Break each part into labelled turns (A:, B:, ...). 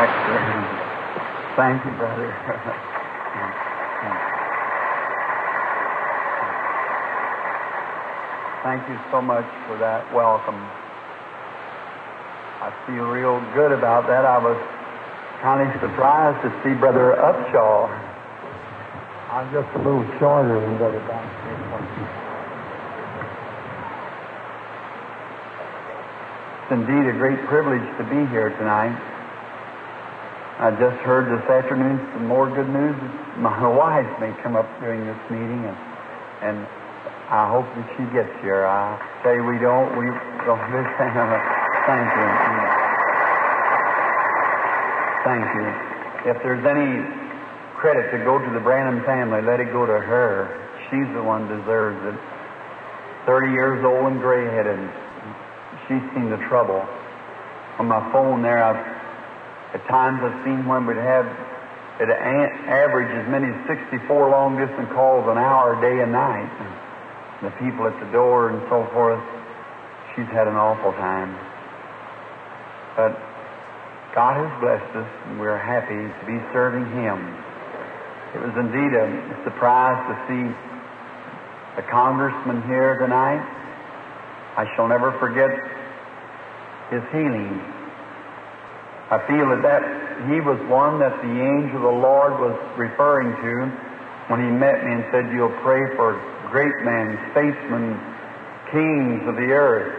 A: Baxter. Thank you, brother. Thank you so much for that welcome. I feel real good about that. I was kind of surprised to see Brother Upshaw. I'm just a little shorter than Brother Baxter. It's indeed a great privilege to be here tonight. I just heard this afternoon some more good news. My wife may come up during this meeting, and, and I hope that she gets here. I you, we don't. We don't understand. Thank you. Thank you. If there's any credit to go to the Branham family, let it go to her. She's the one deserves it. Thirty years old and gray-headed. She's seen the trouble. On my phone there, I've, at times I've seen when we'd have it average as many as 64 long-distance calls an hour, day and night. And The people at the door and so forth. She's had an awful time. But God has blessed us, and we're happy to be serving Him. It was indeed a surprise to see the congressman here tonight. I shall never forget his healing. I feel that, that he was one that the angel of the Lord was referring to when he met me and said, You'll pray for great men, statesmen, kings of the earth.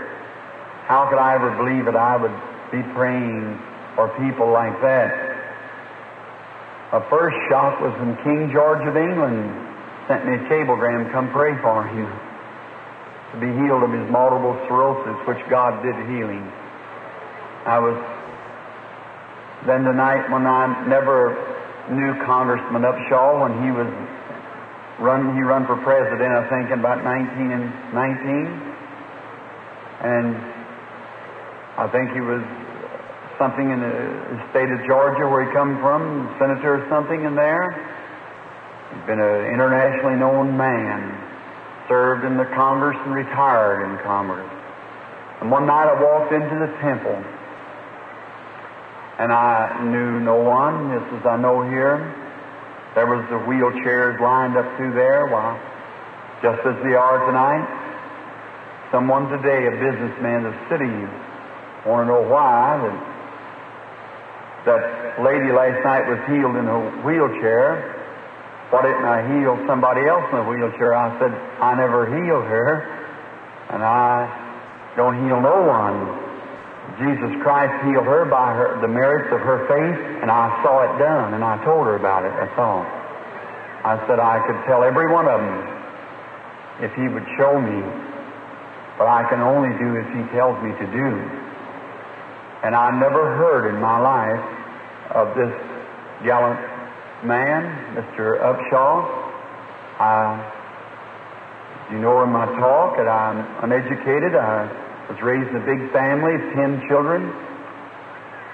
A: How could I ever believe that I would be praying for people like that? My first shock was when King George of England sent me a cablegram, come pray for him to be healed of his multiple sclerosis, which God did healing. I was then tonight when I never knew Congressman Upshaw when he was run he run for president I think in about 19 and 19 and I think he was something in the state of Georgia where he come from senator or something in there. He's been an internationally known man served in the Congress and retired in Congress. And one night I walked into the temple and I knew no one, just as I know here. There was the wheelchairs lined up through there, while just as they are tonight. Someone today, a businessman of the city, want to know why that that lady last night was healed in a wheelchair. Why didn't I heal somebody else in a wheelchair? I said, I never healed her, and I don't heal no one. Jesus Christ healed her by her, the merits of her faith, and I saw it done, and I told her about it. That's all. I said I could tell every one of them if he would show me, but I can only do as he tells me to do. And I never heard in my life of this gallant man, Mr. Upshaw. I, you know in my talk that I'm uneducated. I was raised in a big family, of ten children.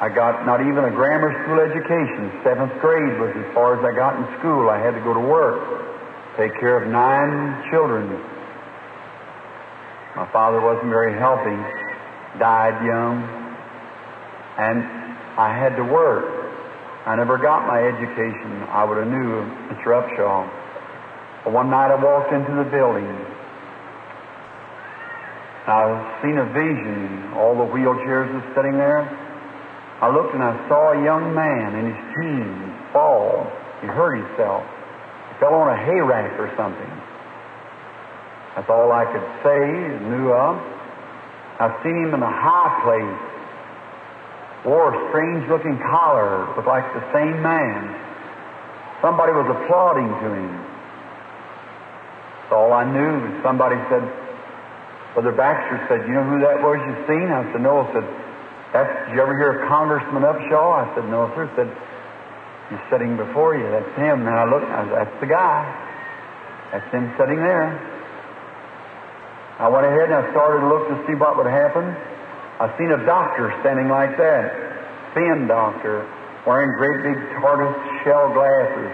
A: I got not even a grammar school education. Seventh grade was as far as I got in school. I had to go to work, take care of nine children. My father wasn't very healthy, died young, and I had to work. I never got my education. I would have knew Mr. Upshaw. But one night I walked into the building. I've seen a vision. All the wheelchairs were sitting there. I looked and I saw a young man in his teens fall. He hurt himself. He fell on a hay rack or something. That's all I could say, knew of. I've seen him in a high place. Wore a strange looking collar, looked like the same man. Somebody was applauding to him. That's all I knew. Somebody said, Brother Baxter said, You know who that was you've seen? I said, No. I said, That's, did you ever hear of Congressman Upshaw? I said, No, sir. I said, He's sitting before you. That's him. And I looked, I said, That's the guy. That's him sitting there. I went ahead and I started to look to see what would happen. I seen a doctor standing like that, thin doctor, wearing great big tortoise shell glasses.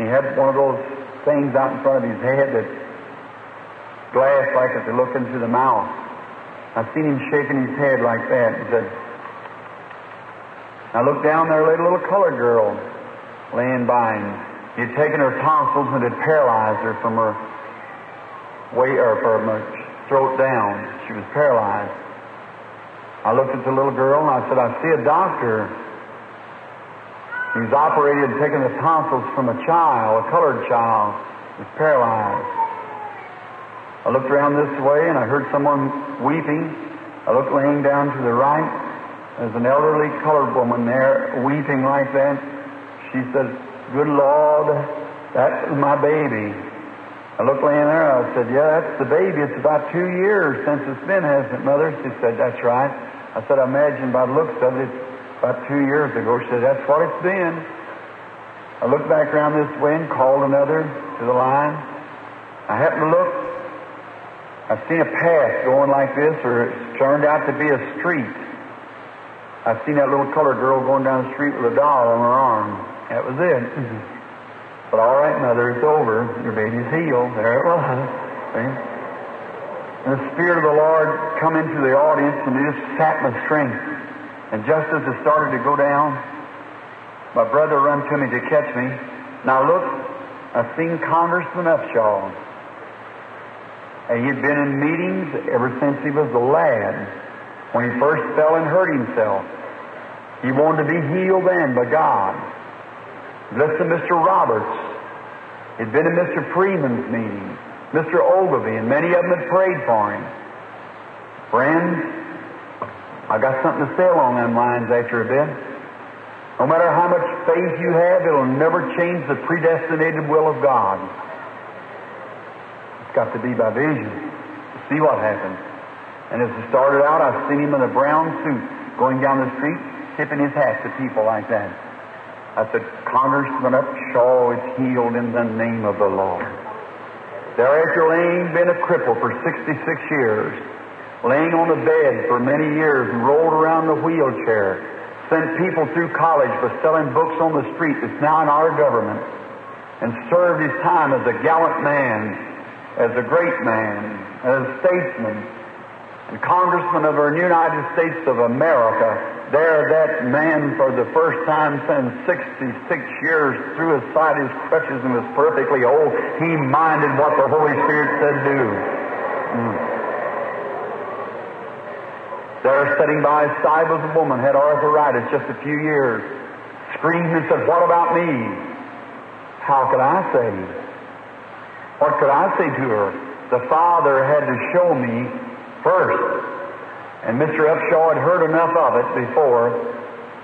A: He had one of those things out in front of his head that glass like if you look into the mouth. I seen him shaking his head like that. He said, I looked down there, lay a little colored girl laying by him. He had taken her tonsils and had paralyzed her from her way or from her throat down. She was paralyzed. I looked at the little girl and I said, I see a doctor. He's operated and taken the tonsils from a child, a colored child, who's paralyzed. I looked around this way and I heard someone weeping. I looked laying down to the right. There's an elderly colored woman there weeping like that. She said, Good Lord, that's my baby. I looked laying there, I said, Yeah, that's the baby. It's about two years since it's been, hasn't it, Mother? She said, That's right. I said, I imagine by the looks of it, it's about two years ago. She said, That's what it's been. I looked back around this way and called another to the line. I happened to look. I seen a path going like this, or it turned out to be a street. I've seen that little colored girl going down the street with a doll on her arm. That was it. Mm-hmm. But all right, mother, it's over. Your baby's healed. There it was. See? And the Spirit of the Lord come into the audience and it just sat my strength. And just as it started to go down, my brother run to me to catch me. Now look, I seen Congressman Upshaw. And he'd been in meetings ever since he was a lad. When he first fell and hurt himself. He wanted to be healed then by God. Listen, Mr. Roberts. He'd been in Mr. Freeman's meeting, Mr. Ogilvy, and many of them had prayed for him. Friends, I got something to say along them lines after a bit. No matter how much faith you have, it'll never change the predestinated will of God. Got to be by vision to see what happens. And as it started out, I seen him in a brown suit going down the street, tipping his hat to people like that. I said, Congressman Upshaw is healed in the name of the Lord. There Thereafter, laying been a cripple for 66 years, laying on the bed for many years and rolled around the wheelchair, sent people through college for selling books on the street that's now in our government, and served his time as a gallant man, as a great man, as a statesman, and congressman of the United States of America, there that man for the first time since 66 years threw aside his crutches and was perfectly old. He minded what the Holy Spirit said do. Mm. There sitting by his side was a woman, had arthritis just a few years, screamed and said, What about me? How could I say? What could I say to her? The Father had to show me first. And Mr. Upshaw had heard enough of it before.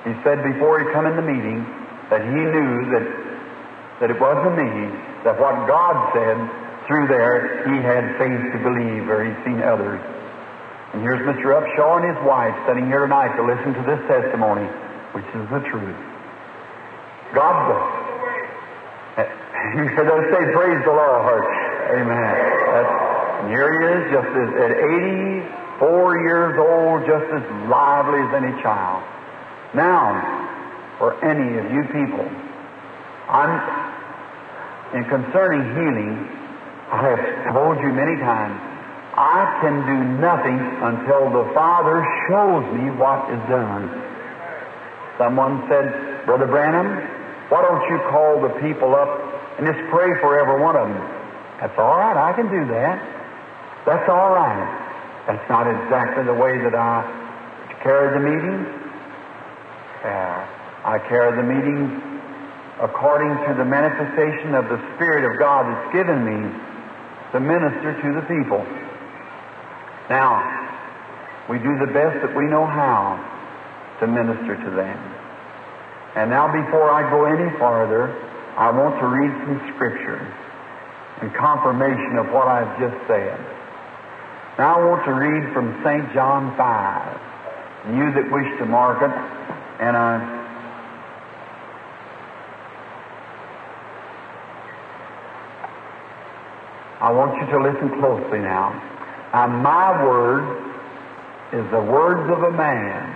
A: He said before he come in the meeting that he knew that, that it wasn't me, that what God said through there, he had faith to believe, or he'd seen others. And here's Mr. Upshaw and his wife sitting here tonight to listen to this testimony, which is the truth. God bless. You should say, Praise the Lord. Amen. That's, here he is, just as, at 84 years old, just as lively as any child. Now, for any of you people, I'm, in concerning healing, I have told you many times, I can do nothing until the Father shows me what is done. Someone said, Brother Branham, why don't you call the people up and just pray for every one of them? That's all right, I can do that. That's all right. That's not exactly the way that I carry the meetings. Uh, I carry the meetings according to the manifestation of the Spirit of God that's given me to minister to the people. Now, we do the best that we know how to minister to them. And now, before I go any farther, I want to read some scripture in confirmation of what I've just said. Now, I want to read from St. John 5. You that wish to mark it, and I. I want you to listen closely now. Now, my word is the words of a man.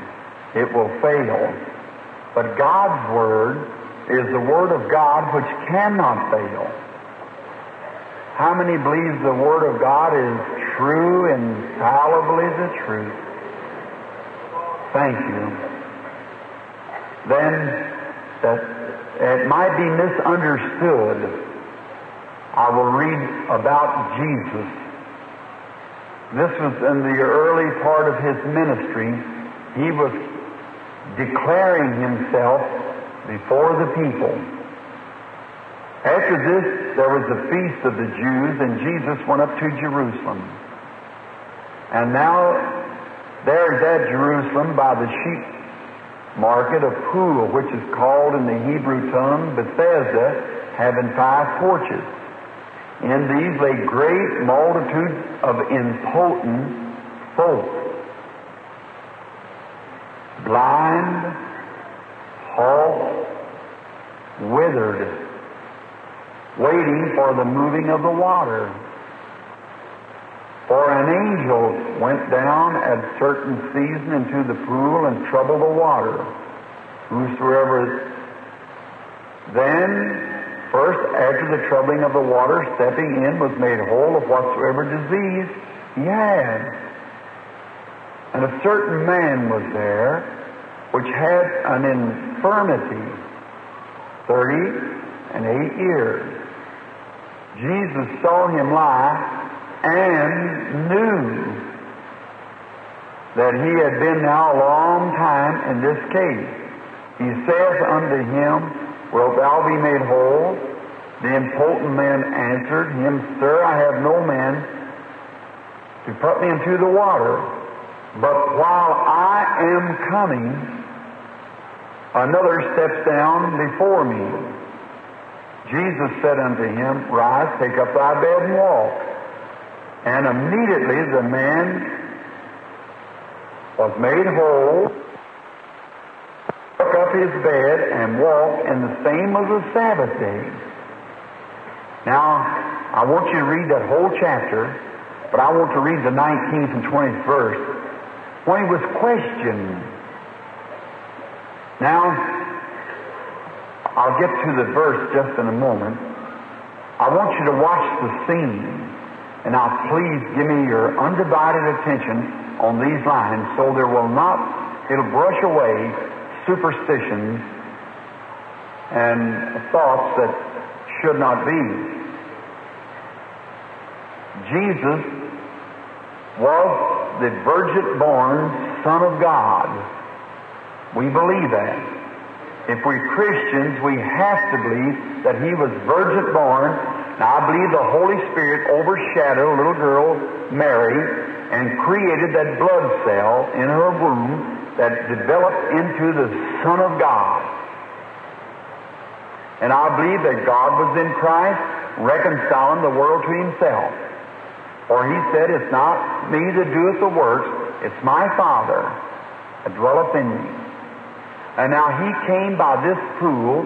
A: It will fail. But God's word is the word of God which cannot fail. How many believe the word of God is true and infallibly the truth? Thank you. then that it might be misunderstood, I will read about Jesus. This was in the early part of his ministry. He was declaring himself before the people. After this, there was a feast of the Jews, and Jesus went up to Jerusalem. And now, there's at Jerusalem by the sheep market a pool, which is called in the Hebrew tongue Bethesda, having five porches. In these lay great multitudes of impotent folk, blind, halt, withered, waiting for the moving of the water. For an angel went down at a certain season into the pool and troubled the water. Whosoever then, first after the troubling of the water, stepping in, was made whole of whatsoever disease he had. And a certain man was there which had an infirmity thirty and eight years. Jesus saw him lie and knew that he had been now a long time in this case. He saith unto him, Wilt thou be made whole? The impotent man answered him, Sir, I have no man to put me into the water, but while I am coming, another steps down before me. Jesus said unto him, Rise, take up thy bed and walk. And immediately the man was made whole, took up his bed and walked, and the same was the Sabbath day. Now, I want you to read that whole chapter, but I want to read the 19th and 20th verse. When he was questioned, now, I'll get to the verse just in a moment. I want you to watch the scene. And now please give me your undivided attention on these lines so there will not, it'll brush away superstitions and thoughts that should not be. Jesus was the virgin born Son of God. We believe that. If we're Christians, we have to believe that He was virgin born. Now, I believe the Holy Spirit overshadowed little girl Mary and created that blood cell in her womb that developed into the Son of God. And I believe that God was in Christ reconciling the world to Himself. For He said, It's not me that doeth the works, it's my Father that dwelleth in me. And now he came by this pool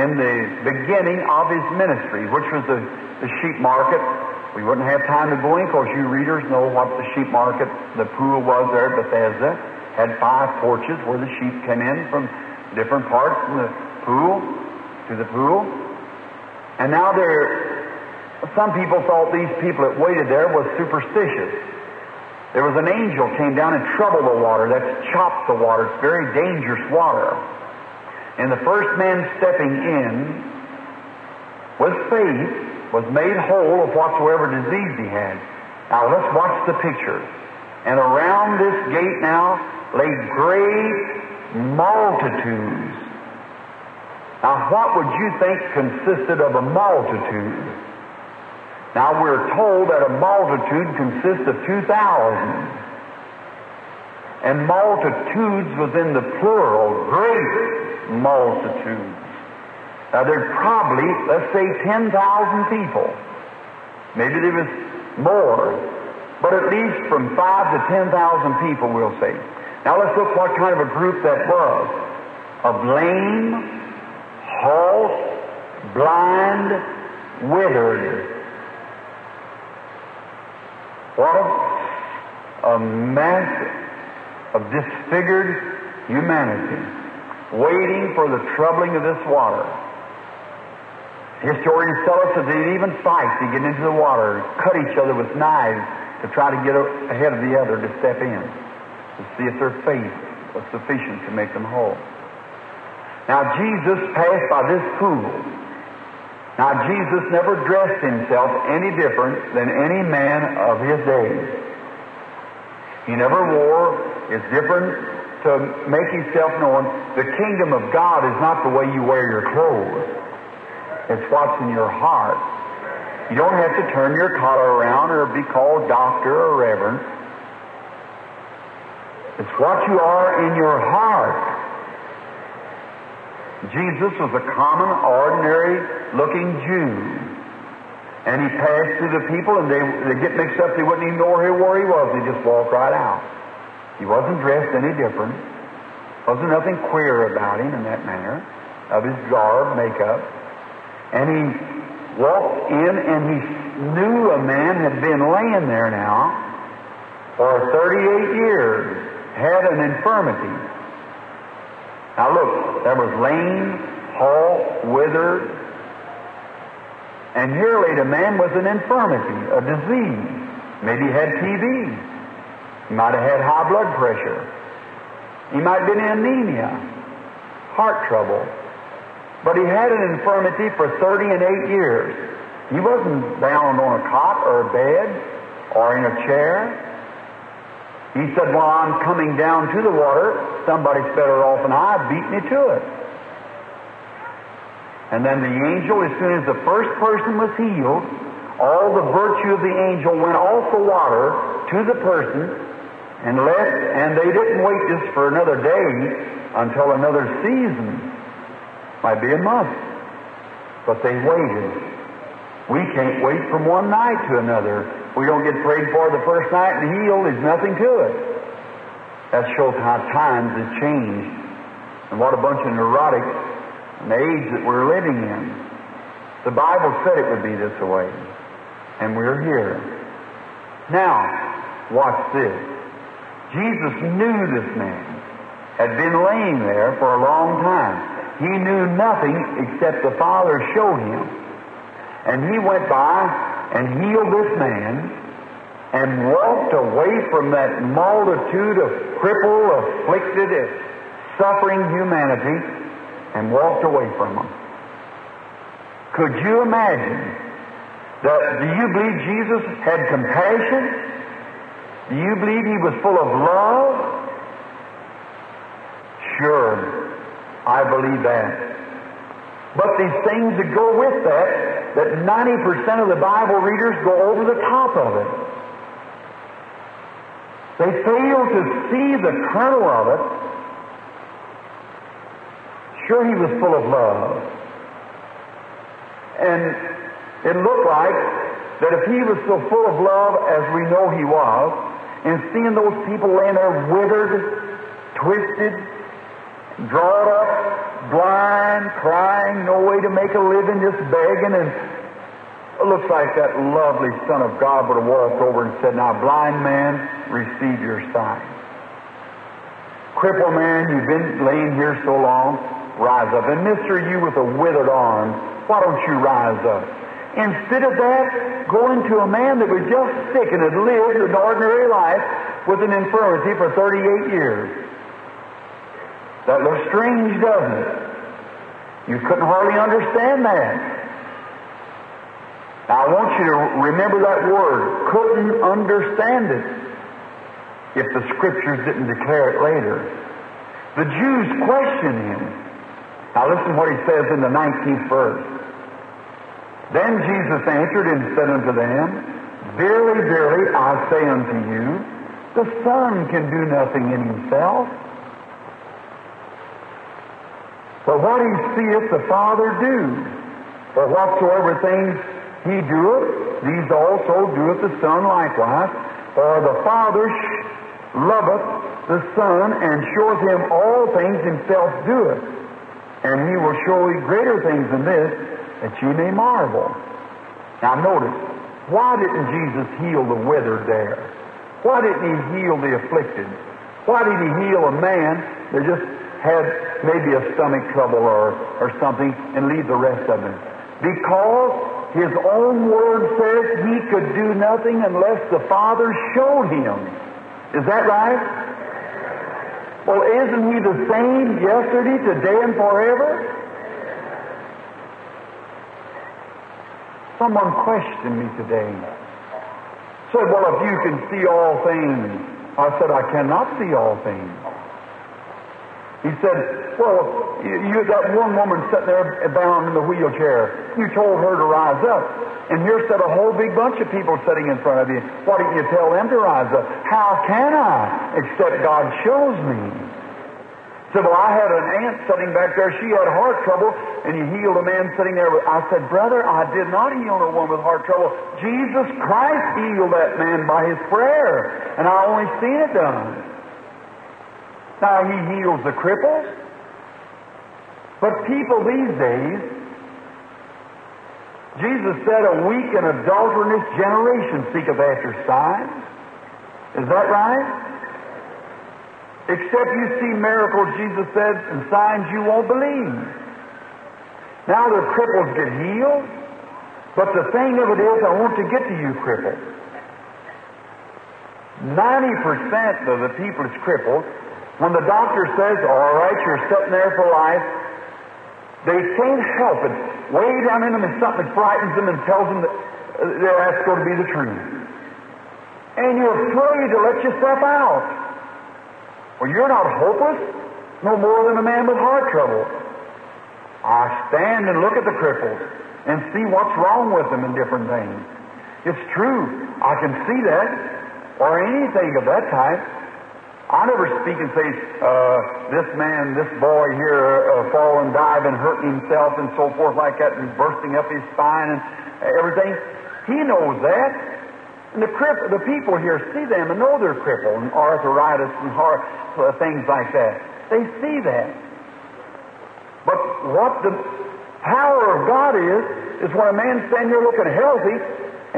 A: in the beginning of his ministry, which was the, the sheep market. We wouldn't have time to go in because you readers know what the sheep market, the pool was there at Bethesda. Had five porches where the sheep came in from different parts from the pool to the pool. And now there, some people thought these people that waited there was superstitious. There was an angel came down and troubled the water. That's chopped the water. It's very dangerous water. And the first man stepping in with faith was made whole of whatsoever disease he had. Now let's watch the picture. And around this gate now lay great multitudes. Now what would you think consisted of a multitude? Now we're told that a multitude consists of 2,000. And multitudes was in the plural, great multitudes. Now there's probably, let's say, 10,000 people. Maybe there was more. But at least from 5 to 10,000 people, we'll say. Now let's look what kind of a group that was. Of lame, halt, blind, withered, what a, a mass of disfigured humanity waiting for the troubling of this water. Historians tell us that they'd even fight to get into the water, cut each other with knives to try to get ahead of the other to step in, to see if their faith was sufficient to make them whole. Now, Jesus passed by this pool. Now, Jesus never dressed himself any different than any man of his day. He never wore is different to make himself known. The kingdom of God is not the way you wear your clothes. It's what's in your heart. You don't have to turn your collar around or be called doctor or reverend. It's what you are in your heart. Jesus was a common, ordinary looking Jew. And he passed through the people, and they, they get mixed up. They wouldn't even know where he was. They just walked right out. He wasn't dressed any different. Wasn't nothing queer about him in that manner, of his garb, makeup. And he walked in, and he knew a man had been laying there now for 38 years, had an infirmity. Now look, there was lame, halt, withered, and laid a man with an infirmity, a disease. Maybe he had TB. He might have had high blood pressure. He might have been anemia, heart trouble. But he had an infirmity for 30 and 8 years. He wasn't bound on a cot or a bed or in a chair. He said, While I'm coming down to the water, somebody's better off than I beat me to it. And then the angel, as soon as the first person was healed, all the virtue of the angel went off the water to the person and left, and they didn't wait just for another day until another season. Might be a month. But they waited. We can't wait from one night to another. We don't get prayed for the first night and healed, there's nothing to it. That shows how times have changed and what a bunch of neurotics and the age that we're living in. The Bible said it would be this way, and we're here. Now, watch this. Jesus knew this man had been laying there for a long time. He knew nothing except the Father showed him. And he went by and healed this man and walked away from that multitude of crippled, afflicted, suffering humanity and walked away from them. Could you imagine that? Do you believe Jesus had compassion? Do you believe he was full of love? Sure, I believe that. But these things that go with that, that 90% of the Bible readers go over the top of it. They fail to see the kernel of it Sure, he was full of love. And it looked like that if he was so full of love as we know he was, and seeing those people laying there withered, twisted, drawn up, blind, crying, no way to make a living, just begging, and it looks like that lovely Son of God would have walked over and said, Now, blind man, receive your sight. Crippled man, you've been laying here so long, rise up. And mister, you with a withered arm, why don't you rise up? Instead of that, going to a man that was just sick and had lived an ordinary life with an infirmity for 38 years. That looks strange, doesn't it? You couldn't hardly understand that. Now, I want you to remember that word, couldn't understand it, if the Scriptures didn't declare it later. The Jews questioned him. Now listen what he says in the 19th verse. Then Jesus answered and said unto them, Verily, verily, I say unto you, the Son can do nothing in himself. For what he seeth the Father do. For whatsoever things he doeth, these also doeth the Son likewise. For the Father loveth the Son, and showeth him all things himself doeth and he will show you greater things than this, that you may marvel. Now notice, why didn't Jesus heal the withered there? Why didn't he heal the afflicted? Why did he heal a man that just had maybe a stomach trouble or, or something and leave the rest of it? Because his own word says he could do nothing unless the Father showed him. Is that right? Well, isn't He the same yesterday, today, and forever? Someone questioned me today. Said, Well, if you can see all things. I said, I cannot see all things. He said, Well, you, that one woman sitting there bound in the wheelchair, you told her to rise up. And here sat a whole big bunch of people sitting in front of you. Why didn't you tell them to rise up? How can I? Except God shows me. Said, well, I had an aunt sitting back there. She had heart trouble, and he healed a man sitting there. I said, brother, I did not heal no one with heart trouble. Jesus Christ healed that man by his prayer, and I only seen it done. Now he heals the cripples, but people these days, Jesus said, a weak and adulterous generation seeketh after signs. Is that right? Except you see miracles, Jesus said, and signs you won't believe. Now the cripples get healed, but the thing of it is, I want to get to you crippled. 90% of the people that's crippled, when the doctor says, all right, you're sitting there for life, they can't help it. Way down in them is something that frightens them and tells them uh, that that's going to be the truth. And you're afraid to let yourself out. Well, you're not hopeless, no more than a man with heart trouble. I stand and look at the cripples and see what's wrong with them in different things. It's true. I can see that, or anything of that type. I never speak and say, uh, this man, this boy here, uh, fall and dive and hurting himself and so forth like that and bursting up his spine and everything. He knows that. And the, cripple, the people here see them and know they're crippled and arthritis and heart, uh, things like that. They see that. But what the power of God is, is when a man standing here looking healthy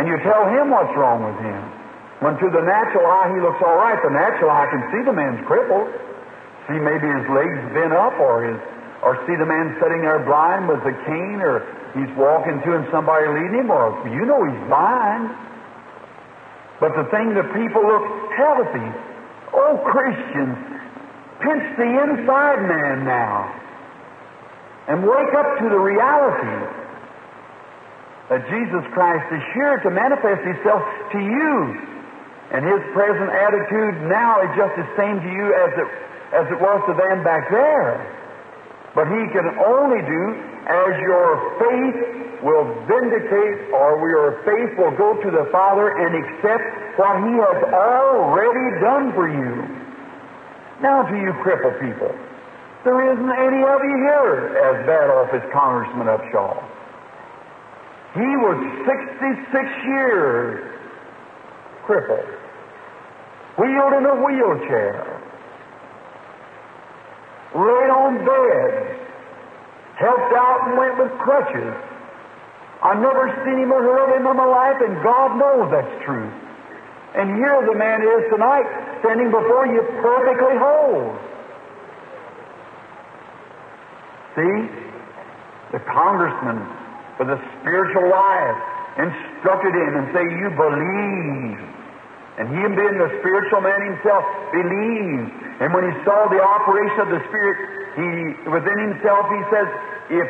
A: and you tell him what's wrong with him. When to the natural eye he looks all right, the natural eye can see the man's crippled. See maybe his legs bent up or his or see the man sitting there blind with a cane or he's walking to and somebody leading him or you know he's blind. But the thing that people look healthy, oh, Christians, pinch the inside man now and wake up to the reality that Jesus Christ is here to manifest Himself to you. And His present attitude now is just the same to you as it, as it was to them back there. But He can only do as your faith will vindicate or your faith will go to the Father and accept what He has already done for you. Now to you crippled people, there isn't any of you here as bad off as Congressman Upshaw. He was 66 years crippled, wheeled in a wheelchair, laid on bed, helped out and went with crutches. I never seen him or heard him in my life, and God knows that's true. And here the man is tonight, standing before you perfectly whole. See? The congressman for the spiritual life instructed him and say, You believe. And he being the spiritual man himself believed. And when he saw the operation of the Spirit, he within himself he says, if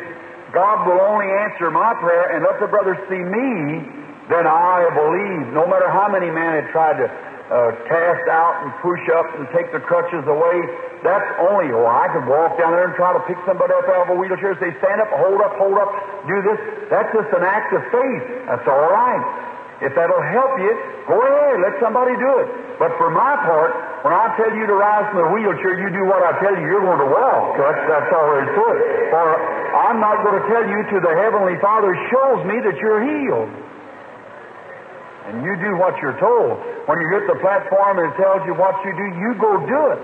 A: God will only answer my prayer and let the brothers see me, then I believe. No matter how many men had tried to uh, cast out and push up and take the crutches away, that's only, oh, I could walk down there and try to pick somebody up out of a wheelchair, say, stand up, hold up, hold up, do this. That's just an act of faith. That's all right. If that'll help you, go ahead, let somebody do it. But for my part, when I tell you to rise from the wheelchair, you do what I tell you, you're going to walk. That's, that's all there is to it. For I'm not going to tell you to the Heavenly Father shows me that you're healed. And you do what you're told. When you hit the platform and it tells you what you do, you go do it.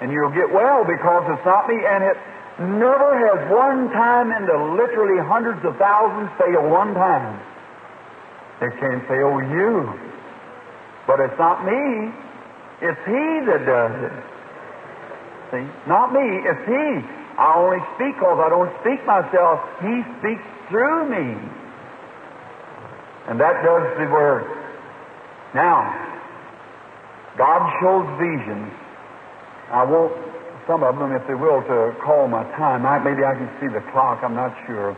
A: And you'll get well because it's not me, and it never has one time in the literally hundreds of thousands failed one time. They can't say, oh, you. But it's not me. It's He that does it. See? Not me. It's He. I only speak because I don't speak myself. He speaks through me. And that does the work. Now, God shows visions. I want some of them, if they will, to call my time. I, maybe I can see the clock. I'm not sure.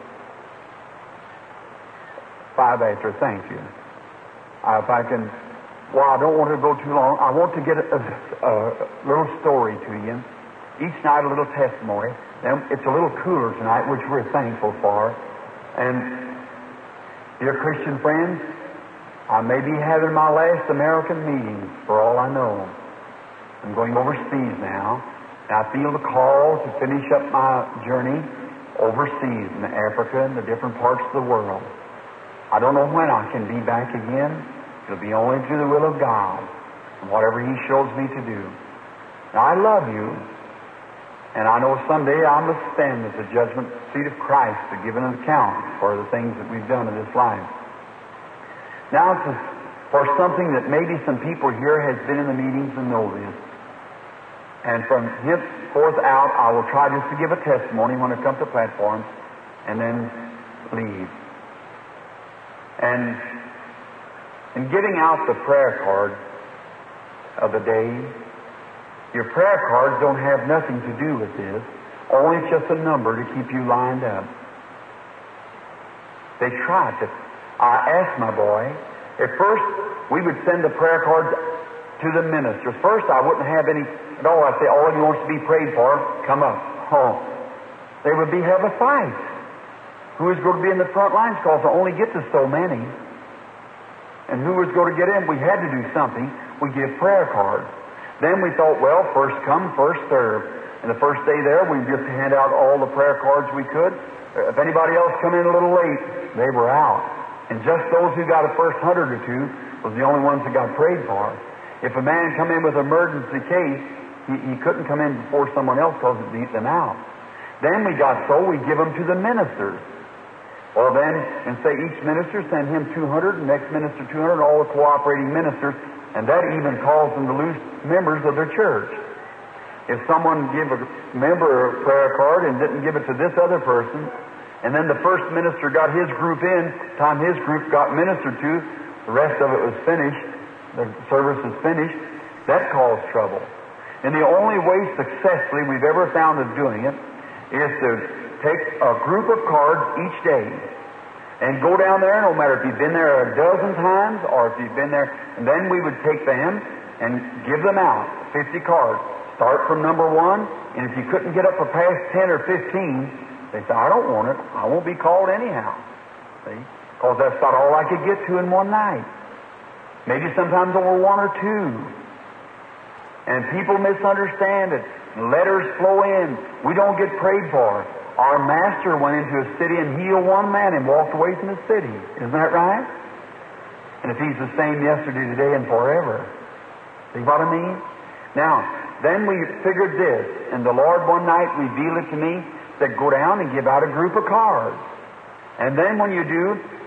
A: Five after. Thank you. Uh, if I can, well, I don't want to go too long. I want to get a, a, a little story to you. Each night, a little testimony. And it's a little cooler tonight, which we're thankful for. And, dear Christian friends, I may be having my last American meeting, for all I know. I'm going overseas now. And I feel the call to finish up my journey overseas in Africa and the different parts of the world. I don't know when I can be back again. It'll be only through the will of God and whatever He shows me to do. Now, I love you, and I know someday I must stand at the judgment seat of Christ to give an account for the things that we've done in this life. Now, it's for something that maybe some people here has been in the meetings and know this. And from henceforth out, I will try just to give a testimony when I come to platform and then leave. And in giving out the prayer card of the day, your prayer cards don't have nothing to do with this, only it's just a number to keep you lined up. They tried to. I asked my boy, at first we would send the prayer cards to the ministers. First, I wouldn't have any at all. I'd say, all of you wants to be prayed for, come up. Oh. They would be have a fight. Who was going to be in the front lines because I only get to so many. And who was going to get in? We had to do something. We give prayer cards. Then we thought, well, first come, first serve. And the first day there, we just hand out all the prayer cards we could. If anybody else come in a little late, they were out. And just those who got a first hundred or two was the only ones that got prayed for. If a man come in with an emergency case, he, he couldn't come in before someone else because it beat them out. Then we got so we give them to the ministers. Well, then, and say each minister send him 200, and next minister 200, all the cooperating ministers, and that even calls them to lose members of their church. If someone give a member a prayer card and didn't give it to this other person, and then the first minister got his group in, time his group got ministered to, the rest of it was finished, the service is finished, that caused trouble. And the only way successfully we've ever found of doing it is to take a group of cards each day and go down there, no matter if you've been there a dozen times or if you've been there, and then we would take them and give them out, 50 cards. Start from number one, and if you couldn't get up for past 10 or 15, they say, I don't want it. I won't be called anyhow. See? Because that's about all I could get to in one night. Maybe sometimes over one or two. And people misunderstand it. Letters flow in. We don't get prayed for. Our master went into a city and healed one man and walked away from the city. Isn't that right? And if he's the same yesterday, today, and forever. See what I mean? Now, then we figured this, and the Lord one night revealed it to me, that go down and give out a group of cards. And then when you do,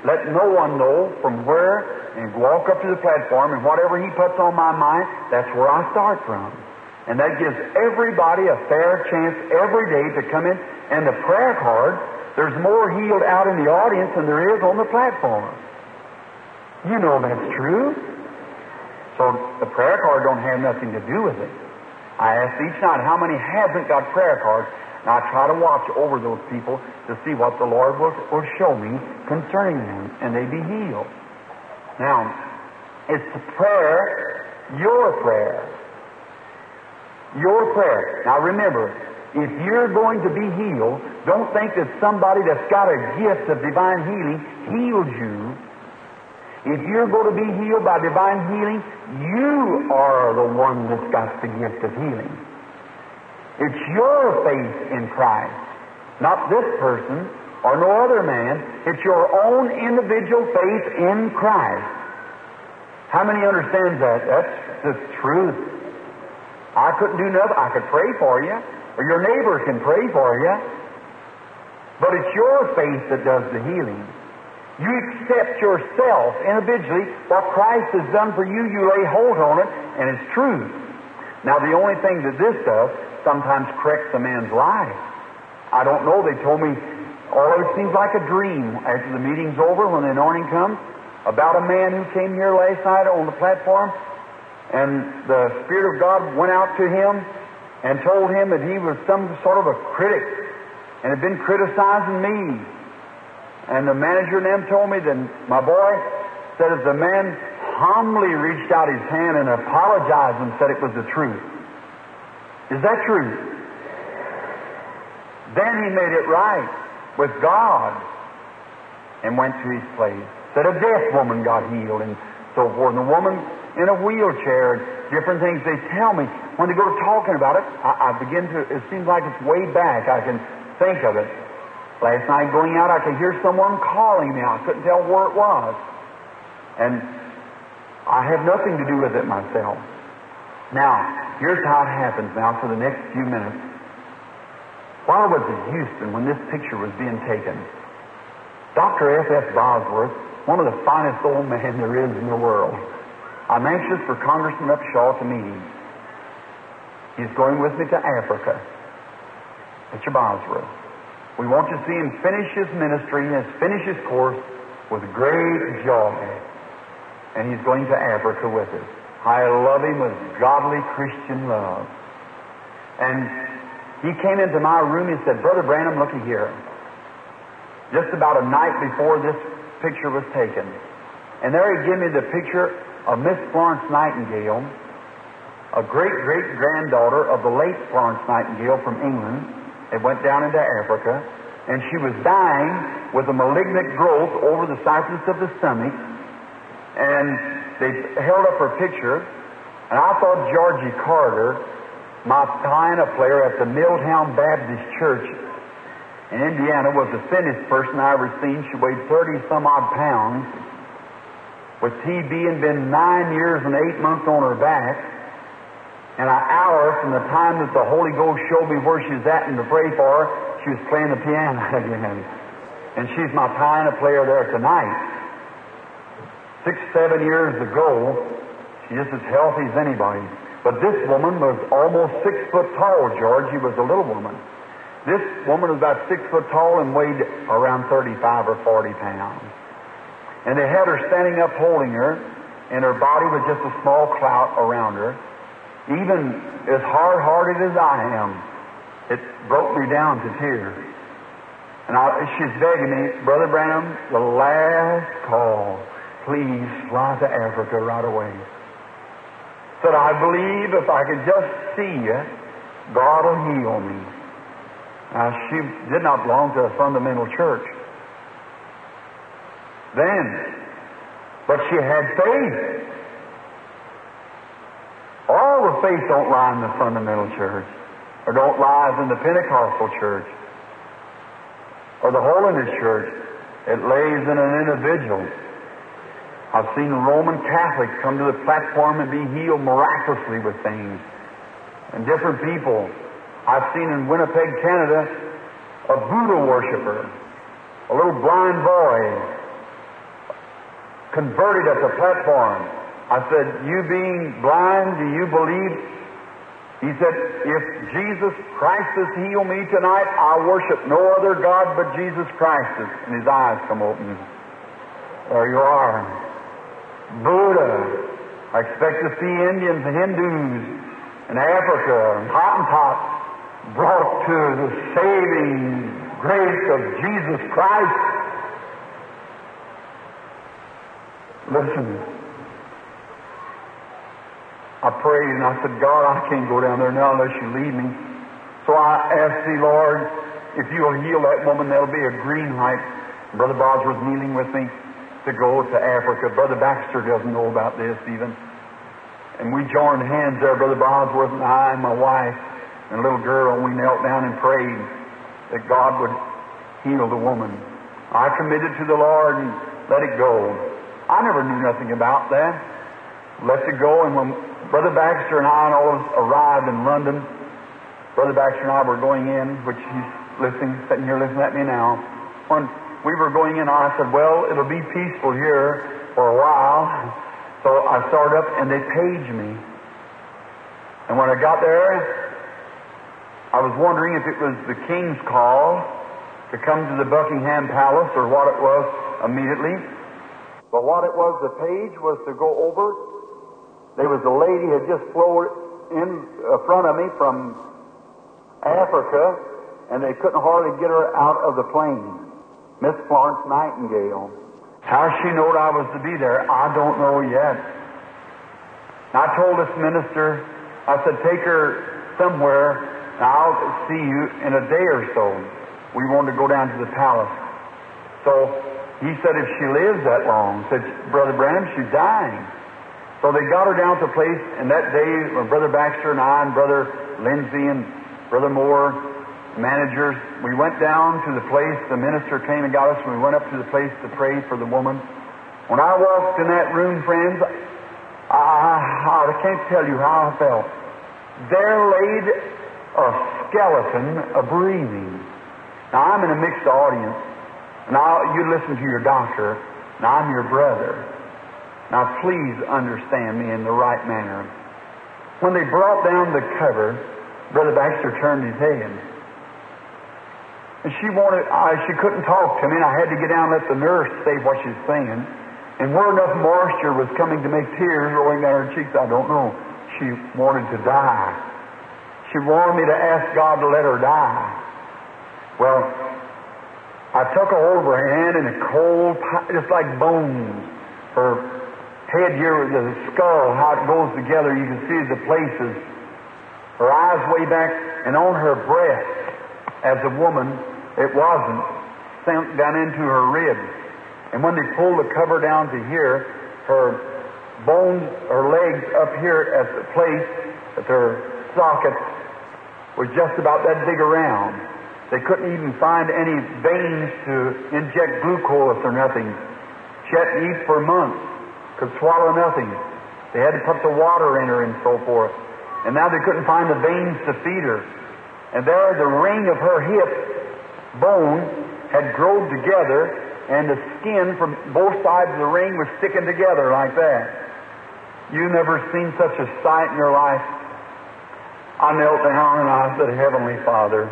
A: let no one know from where and walk up to the platform, and whatever he puts on my mind, that's where I start from. And that gives everybody a fair chance every day to come in. And the prayer card, there's more healed out in the audience than there is on the platform. You know that's true. So the prayer card don't have nothing to do with it. I ask each night how many hasn't got prayer cards, and I try to watch over those people to see what the Lord will, will show me concerning them, and they be healed. Now, it's the prayer, your prayer. Your prayer. Now remember, if you're going to be healed, don't think that somebody that's got a gift of divine healing heals you. If you're going to be healed by divine healing, you are the one that's got the gift of healing. It's your faith in Christ, not this person or no other man. It's your own individual faith in Christ. How many understands that? That's the truth. I couldn't do nothing. I could pray for you, or your neighbor can pray for you. But it's your faith that does the healing. You accept yourself individually what Christ has done for you, you lay hold on it, and it's true. Now, the only thing that this does sometimes corrects a man's life. I don't know. They told me, oh, it seems like a dream after the meeting's over when the anointing comes about a man who came here last night on the platform, and the Spirit of God went out to him, and told him that he was some sort of a critic and had been criticizing me. And the manager and them told me that my boy said if the man humbly reached out his hand and apologized and said it was the truth. Is that true? Then he made it right with God and went to his place. Said a deaf woman got healed and so forth. And a woman in a wheelchair, and different things they tell me. When they go to talking about it, I, I begin to, it seems like it's way back. I can think of it. Last night going out, I could hear someone calling me. I couldn't tell where it was. And I have nothing to do with it myself. Now, here's how it happens now for the next few minutes. While I was in Houston, when this picture was being taken, Dr. F.F. Bosworth, one of the finest old men there is in the world, I'm anxious for Congressman Upshaw to meet him. He's going with me to Africa. Mr. Bosworth. We want to see him finish his ministry, his finish his course with great joy. And he's going to Africa with us. I love him with godly Christian love. And he came into my room and said, Brother Branham, looky here. Just about a night before this picture was taken. And there he gave me the picture of Miss Florence Nightingale, a great great granddaughter of the late Florence Nightingale from England. It went down into Africa, and she was dying with a malignant growth over the surface of the stomach. And they held up her picture, and I thought Georgie Carter, my piano player at the Milltown Baptist Church in Indiana, was the thinnest person I ever seen. She weighed 30 some odd pounds with TB and been nine years and eight months on her back, and an hour from the time that the Holy Ghost showed me where she was at and to pray for her, she was playing the piano again. And she's my piano player there tonight. Six, seven years ago, she's just as healthy as anybody. But this woman was almost six foot tall, George. She was a little woman. This woman was about six foot tall and weighed around 35 or 40 pounds. And they had her standing up holding her, and her body was just a small clout around her. Even as hard hearted as I am, it broke me down to tears. And I, she's begging me, Brother Branham, the last call, please fly to Africa right away. Said, I believe if I could just see you, God will heal me. Now, she did not belong to a fundamental church then. But she had faith. All the faith don't lie in the fundamental church, or don't lie in the Pentecostal church, or the Holiness church. It lays in an individual. I've seen Roman Catholics come to the platform and be healed miraculously with things. And different people. I've seen in Winnipeg, Canada, a Buddha worshiper, a little blind boy converted at the platform. I said, You being blind, do you believe? He said, If Jesus Christ has healed me tonight, I worship no other God but Jesus Christ. And his eyes come open. There you are. Buddha. I expect to see Indians and Hindus in Africa and Hottentots brought to the saving grace of Jesus Christ. Listen. I prayed and I said, God, I can't go down there now unless you lead me. So I asked thee, Lord, if you'll heal that woman, there'll be a green light. Brother Bosworth was kneeling with me to go to Africa. Brother Baxter doesn't know about this even. And we joined hands there, Brother Bosworth and I and my wife and a little girl, and we knelt down and prayed that God would heal the woman. I committed to the Lord and let it go. I never knew nothing about that. Let it go, and when Brother Baxter and I and all of us arrived in London, Brother Baxter and I were going in, which he's listening, sitting here listening at me now. When we were going in, I said, Well, it'll be peaceful here for a while. So I started up, and they paged me. And when I got there, I was wondering if it was the king's call to come to the Buckingham Palace or what it was immediately. But what it was, the page was to go over. There was a lady had just flowed in uh, front of me from Africa, and they couldn't hardly get her out of the plane. Miss Florence Nightingale. How she knowed I was to be there, I don't know yet. I told this minister, I said, take her somewhere, and I'll see you in a day or so. We wanted to go down to the palace. So he said, if she lives that long, said, Brother Branham, she's dying. So they got her down to a place, and that day, when Brother Baxter and I, and Brother Lindsay, and Brother Moore, managers, we went down to the place, the minister came and got us, and we went up to the place to pray for the woman. When I walked in that room, friends, I, I can't tell you how I felt. There laid a skeleton a breathing. Now, I'm in a mixed audience. Now, you listen to your doctor, and I'm your brother. Now, please understand me in the right manner. When they brought down the cover, Brother Baxter turned his head. And she wanted, I, she couldn't talk to me, and I had to get down and let the nurse say what she's saying. And where enough moisture was coming to make tears rolling down her cheeks, I don't know. She wanted to die. She wanted me to ask God to let her die. Well, I took a hold of her hand and a cold, just like bones. Her head here, the skull, how it goes together, you can see the places. Her eyes way back, and on her breast, as a woman, it wasn't sunk down into her ribs. And when they pulled the cover down to here, her bones, her legs up here at the place, at their sockets, were just about that big around. They couldn't even find any veins to inject glucose or nothing. She had to eat for months, could swallow nothing. They had to put the water in her and so forth. And now they couldn't find the veins to feed her. And there, the ring of her hip bone had grown together, and the skin from both sides of the ring was sticking together like that. You never seen such a sight in your life. I knelt down and I said, Heavenly Father,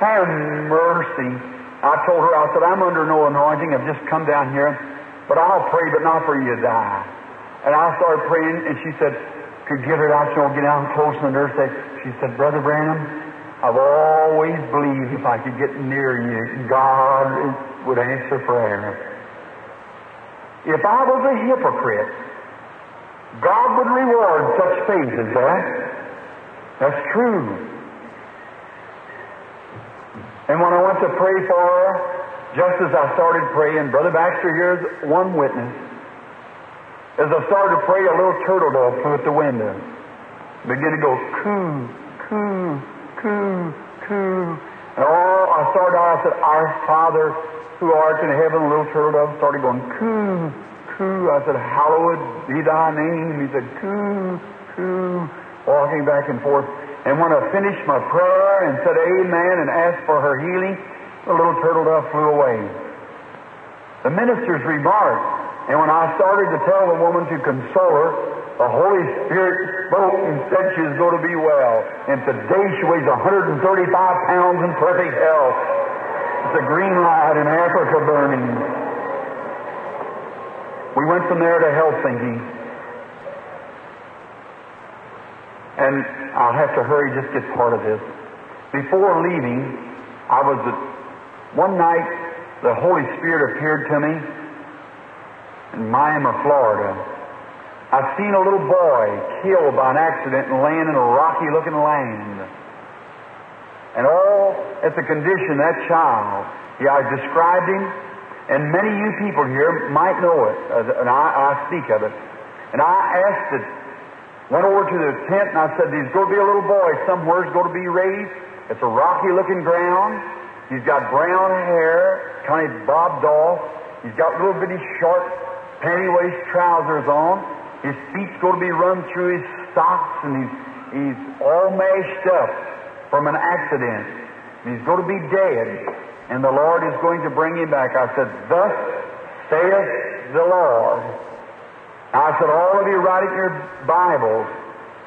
A: have mercy. I told her, I said, I'm under no anointing. I've just come down here, but I'll pray, but not for you to die. And I started praying, and she said, could get her out, she won't get down close, and the nurse said, she said, Brother Branham, I've always believed if I could get near you, God would answer prayer. If I was a hypocrite, God would reward such faith as that. That's true. And when I went to pray for her, just as I started praying, Brother Baxter here's one witness. As I started to pray, a little turtle dove flew at the window. Began to go coo, coo, coo, coo. And oh, I started I said, Our Father who art in heaven, a little turtle dove started going coo, coo. I said, Hallowed be thy name. He said, coo, coo, walking back and forth. And when I finished my prayer and said amen and asked for her healing, the little turtle dove flew away. The minister's remarked, and when I started to tell the woman to console her, the Holy Spirit spoke and said she was going to be well. And today she weighs 135 pounds in perfect health. It's a green light in Africa burning. We went from there to Helsinki. And I'll have to hurry, just get part of this. Before leaving, I was at one night, the Holy Spirit appeared to me in Miami, Florida. I seen a little boy killed by an accident and laying in a rocky looking land. And all at the condition that child. Yeah, I described him, and many of you people here might know it, uh, and I, I speak of it. And I asked it, went over to the tent, and I said, There's going to be a little boy somewhere's going to be raised. It's a rocky looking ground. He's got brown hair, kind of bobbed off. He's got little bitty short panty waist trousers on. His feet's going to be run through his socks, and he's, he's all mashed up from an accident. He's going to be dead, and the Lord is going to bring him back. I said, Thus saith the Lord. I said, All of you write it in your Bibles,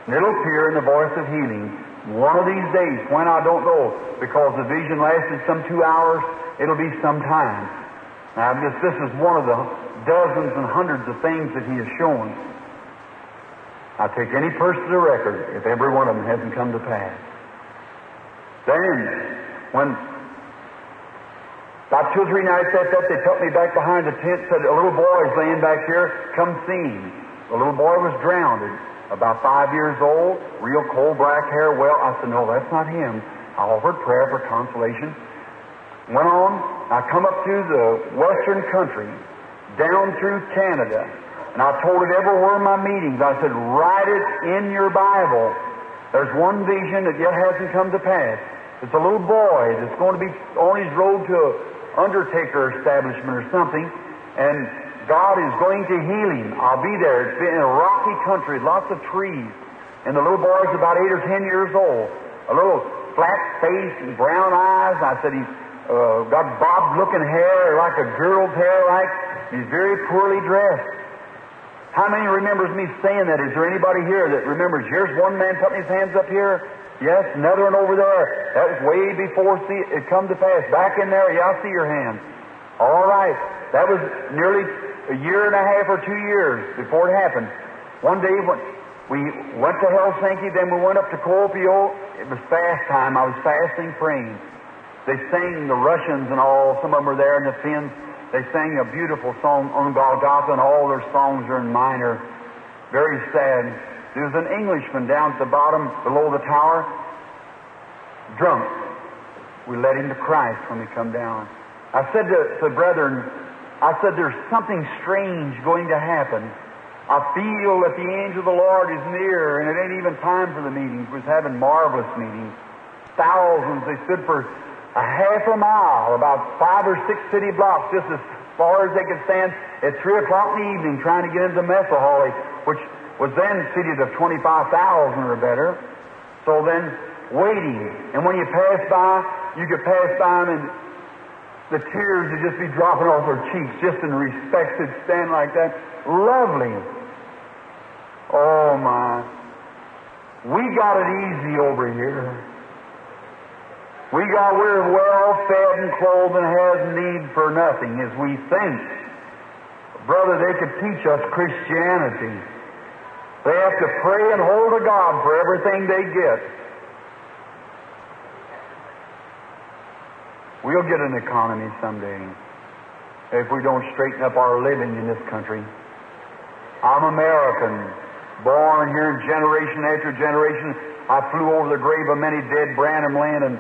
A: and it'll appear in the voice of healing. One of these days, when I don't know, because the vision lasted some two hours, it'll be some time. Now, this, this is one of the dozens and hundreds of things that He has shown. I take any person to record if every one of them hasn't come to pass. Then, when about two or three nights after that, they took me back behind the tent, said, a little boy is laying back here, come see him. The little boy was drowned, about five years old, real coal black hair. Well, I said, no, that's not him. I offered prayer for consolation. Went on, I come up through the western country, down through Canada, and I told it everywhere in my meetings. I said, write it in your Bible. There's one vision that yet hasn't come to pass. It's a little boy that's going to be on his road to undertaker establishment or something, and God is going to heal him. I'll be there. It's been in a rocky country, lots of trees. And the little boy's about eight or ten years old. A little flat face and brown eyes. I said he's uh, got bob looking hair, like a girl's hair, like he's very poorly dressed. How many remembers me saying that? Is there anybody here that remembers? Here's one man putting his hands up here. Yes, another one over there. That was way before see, it come to pass. Back in there, yeah, I see your hands. All right. That was nearly a year and a half or two years before it happened. One day when we went to Helsinki, then we went up to Kuopio. It was fast time. I was fasting, praying. They sang the Russians and all. Some of them were there, and the Finns. They sang a beautiful song on Golgotha, and all their songs are in minor. Very sad. There was an Englishman down at the bottom below the tower, drunk. We led him to Christ when we come down. I said to the brethren, I said, there's something strange going to happen. I feel that the angel of the Lord is near, and it ain't even time for the meetings. We was having marvelous meetings. Thousands. They stood for a half a mile, about five or six city blocks, just as far as they could stand at 3 o'clock in the evening trying to get into Messuhalli, which was then seated of 25,000 or better. So then, waiting. And when you pass by, you could pass by them and the tears would just be dropping off their cheeks just in respect to stand like that. Lovely. Oh my. We got it easy over here. We got, we're well fed and clothed and has need for nothing as we think. Brother, they could teach us Christianity. They have to pray and hold to God for everything they get. We'll get an economy someday if we don't straighten up our living in this country. I'm American, born here generation after generation. I flew over the grave of many dead Branham land and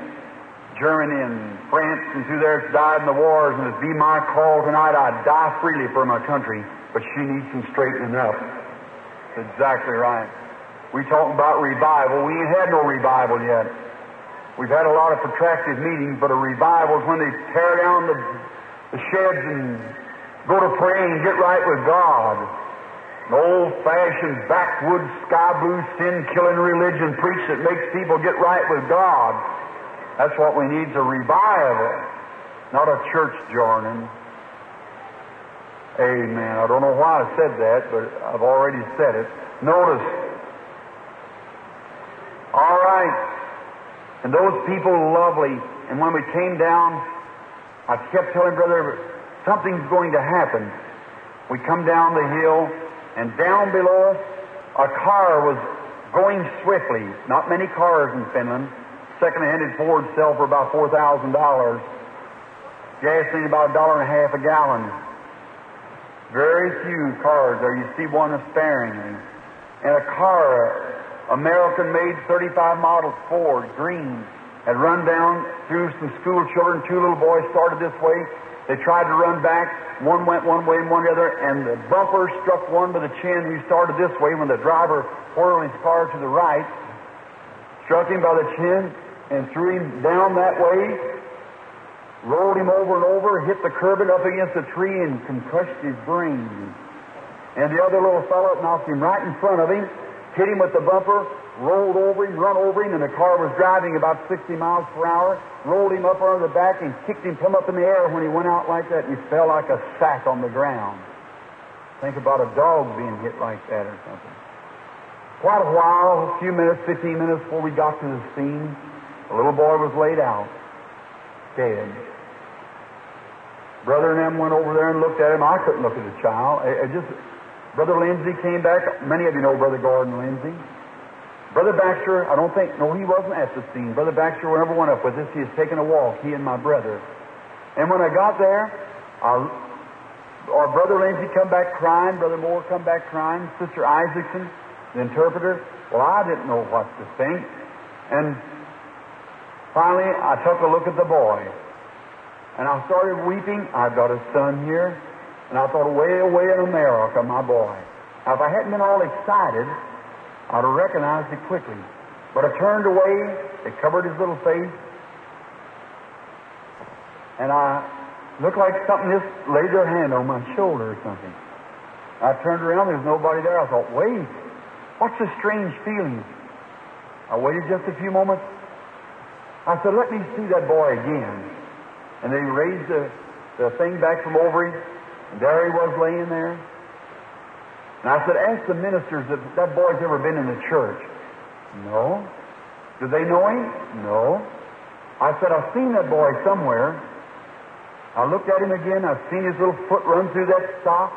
A: Germany and France and through there died in the wars, and it'd be my call tonight. I'd die freely for my country, but she needs some straightening up. That's exactly right. We talking about revival. We ain't had no revival yet. We've had a lot of protracted meetings, but a revival is when they tear down the, the sheds and go to pray and get right with God. An old-fashioned backwoods sky blue sin-killing religion preach that makes people get right with God. That's what we need is a revival, not a church joining. Amen. I don't know why I said that, but I've already said it. Notice. All right. And those people lovely. And when we came down, I kept telling Brother, something's going to happen. We come down the hill, and down below a car was going swiftly. Not many cars in Finland second-handed Ford sell for about four thousand dollars. Gas Gasoline about a dollar and a half a gallon. Very few cars there. You see one sparingly. And a car, American-made 35 model Ford, green, had run down through some school children. Two little boys started this way. They tried to run back. One went one way and one the other, and the bumper struck one by the chin who started this way when the driver whirled his car to the right. Struck him by the chin, and threw him down that way, rolled him over and over, hit the curb and up against a tree and concussed his brain. And the other little fellow knocked him right in front of him, hit him with the bumper, rolled over him, run over him, and the car was driving about 60 miles per hour, rolled him up under the back and kicked him plumb up in the air when he went out like that. He fell like a sack on the ground. Think about a dog being hit like that or something. Quite a while, a few minutes, 15 minutes before we got to the scene, the little boy was laid out, dead. Brother and them went over there and looked at him. I couldn't look at the child. Just, Brother Lindsay came back. Many of you know Brother Gordon Lindsay. Brother Baxter, I don't think, no, he wasn't at the scene. Brother Baxter never went up with us. He was taking a walk, he and my brother. And when I got there, our brother Lindsay come back crying, Brother Moore come back crying, Sister Isaacson, the interpreter. Well, I didn't know what to think. And finally, I took a look at the boy. And I started weeping. I've got a son here. And I thought, away, away in America, my boy. Now, if I hadn't been all excited, I'd have recognized it quickly. But I turned away, It covered his little face, and I looked like something just laid their hand on my shoulder or something. I turned around, there was nobody there. I thought, wait, what's this strange feeling? I waited just a few moments. I said, let me see that boy again. And they raised the, the thing back from over him, and there he was laying there. And I said, ask the ministers if that boy's ever been in the church. No. Do they know him? No. I said, I've seen that boy somewhere. I looked at him again. I've seen his little foot run through that sock.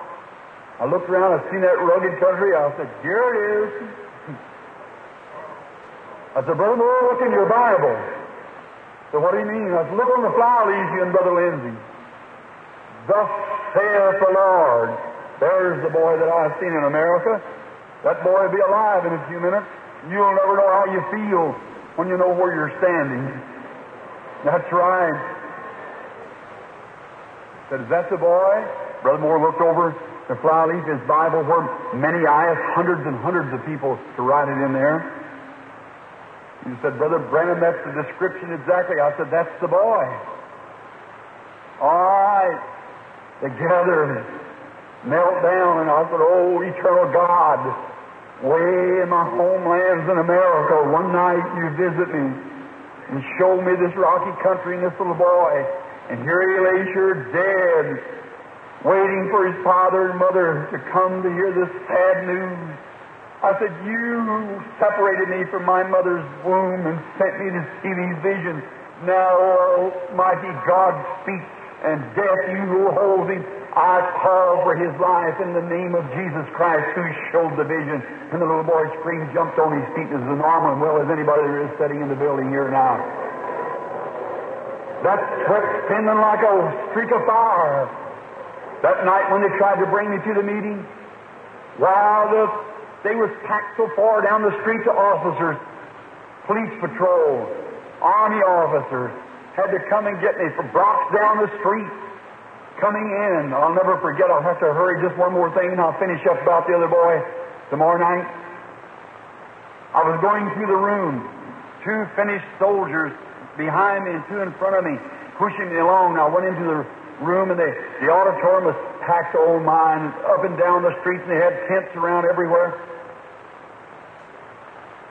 A: I looked around. I've seen that rugged country. I said, here it is. I said, Brother Moore, look in your Bible. So what do you mean? Said, look on the flower leaves and Brother Lindsay. Thus saith the Lord. There's the boy that I've seen in America. That boy will be alive in a few minutes. You'll never know how you feel when you know where you're standing. That's right. Said, is that the boy? Brother Moore looked over the fly leaf, his Bible, where many eyes, hundreds and hundreds of people to write it in there. He said, Brother Branham, that's the description exactly. I said, that's the boy. All right. they Together knelt down and I said, Oh, eternal God, way in my homelands in America, one night you visit me and show me this rocky country and this little boy. And here he lays here dead, waiting for his father and mother to come to hear this sad news. I said, You separated me from my mother's womb and sent me to see these visions. Now, Almighty God, speak, and death, you who hold him, I call for his life in the name of Jesus Christ who showed the vision. And the little boy screamed, jumped on his feet and as normal and well as anybody that is sitting in the building here now. That sweat spinning like a streak of fire. That night when they tried to bring me to the meeting, while the, they was packed so far down the street to officers, police patrol, army officers, had to come and get me from blocks down the street coming in. I'll never forget. I'll have to hurry just one more thing and I'll finish up about the other boy tomorrow night. I was going through the room, two finished soldiers behind me and two in front of me, pushing me along. I went into the room and they, the auditorium was packed, old mine, up and down the streets and they had tents around everywhere.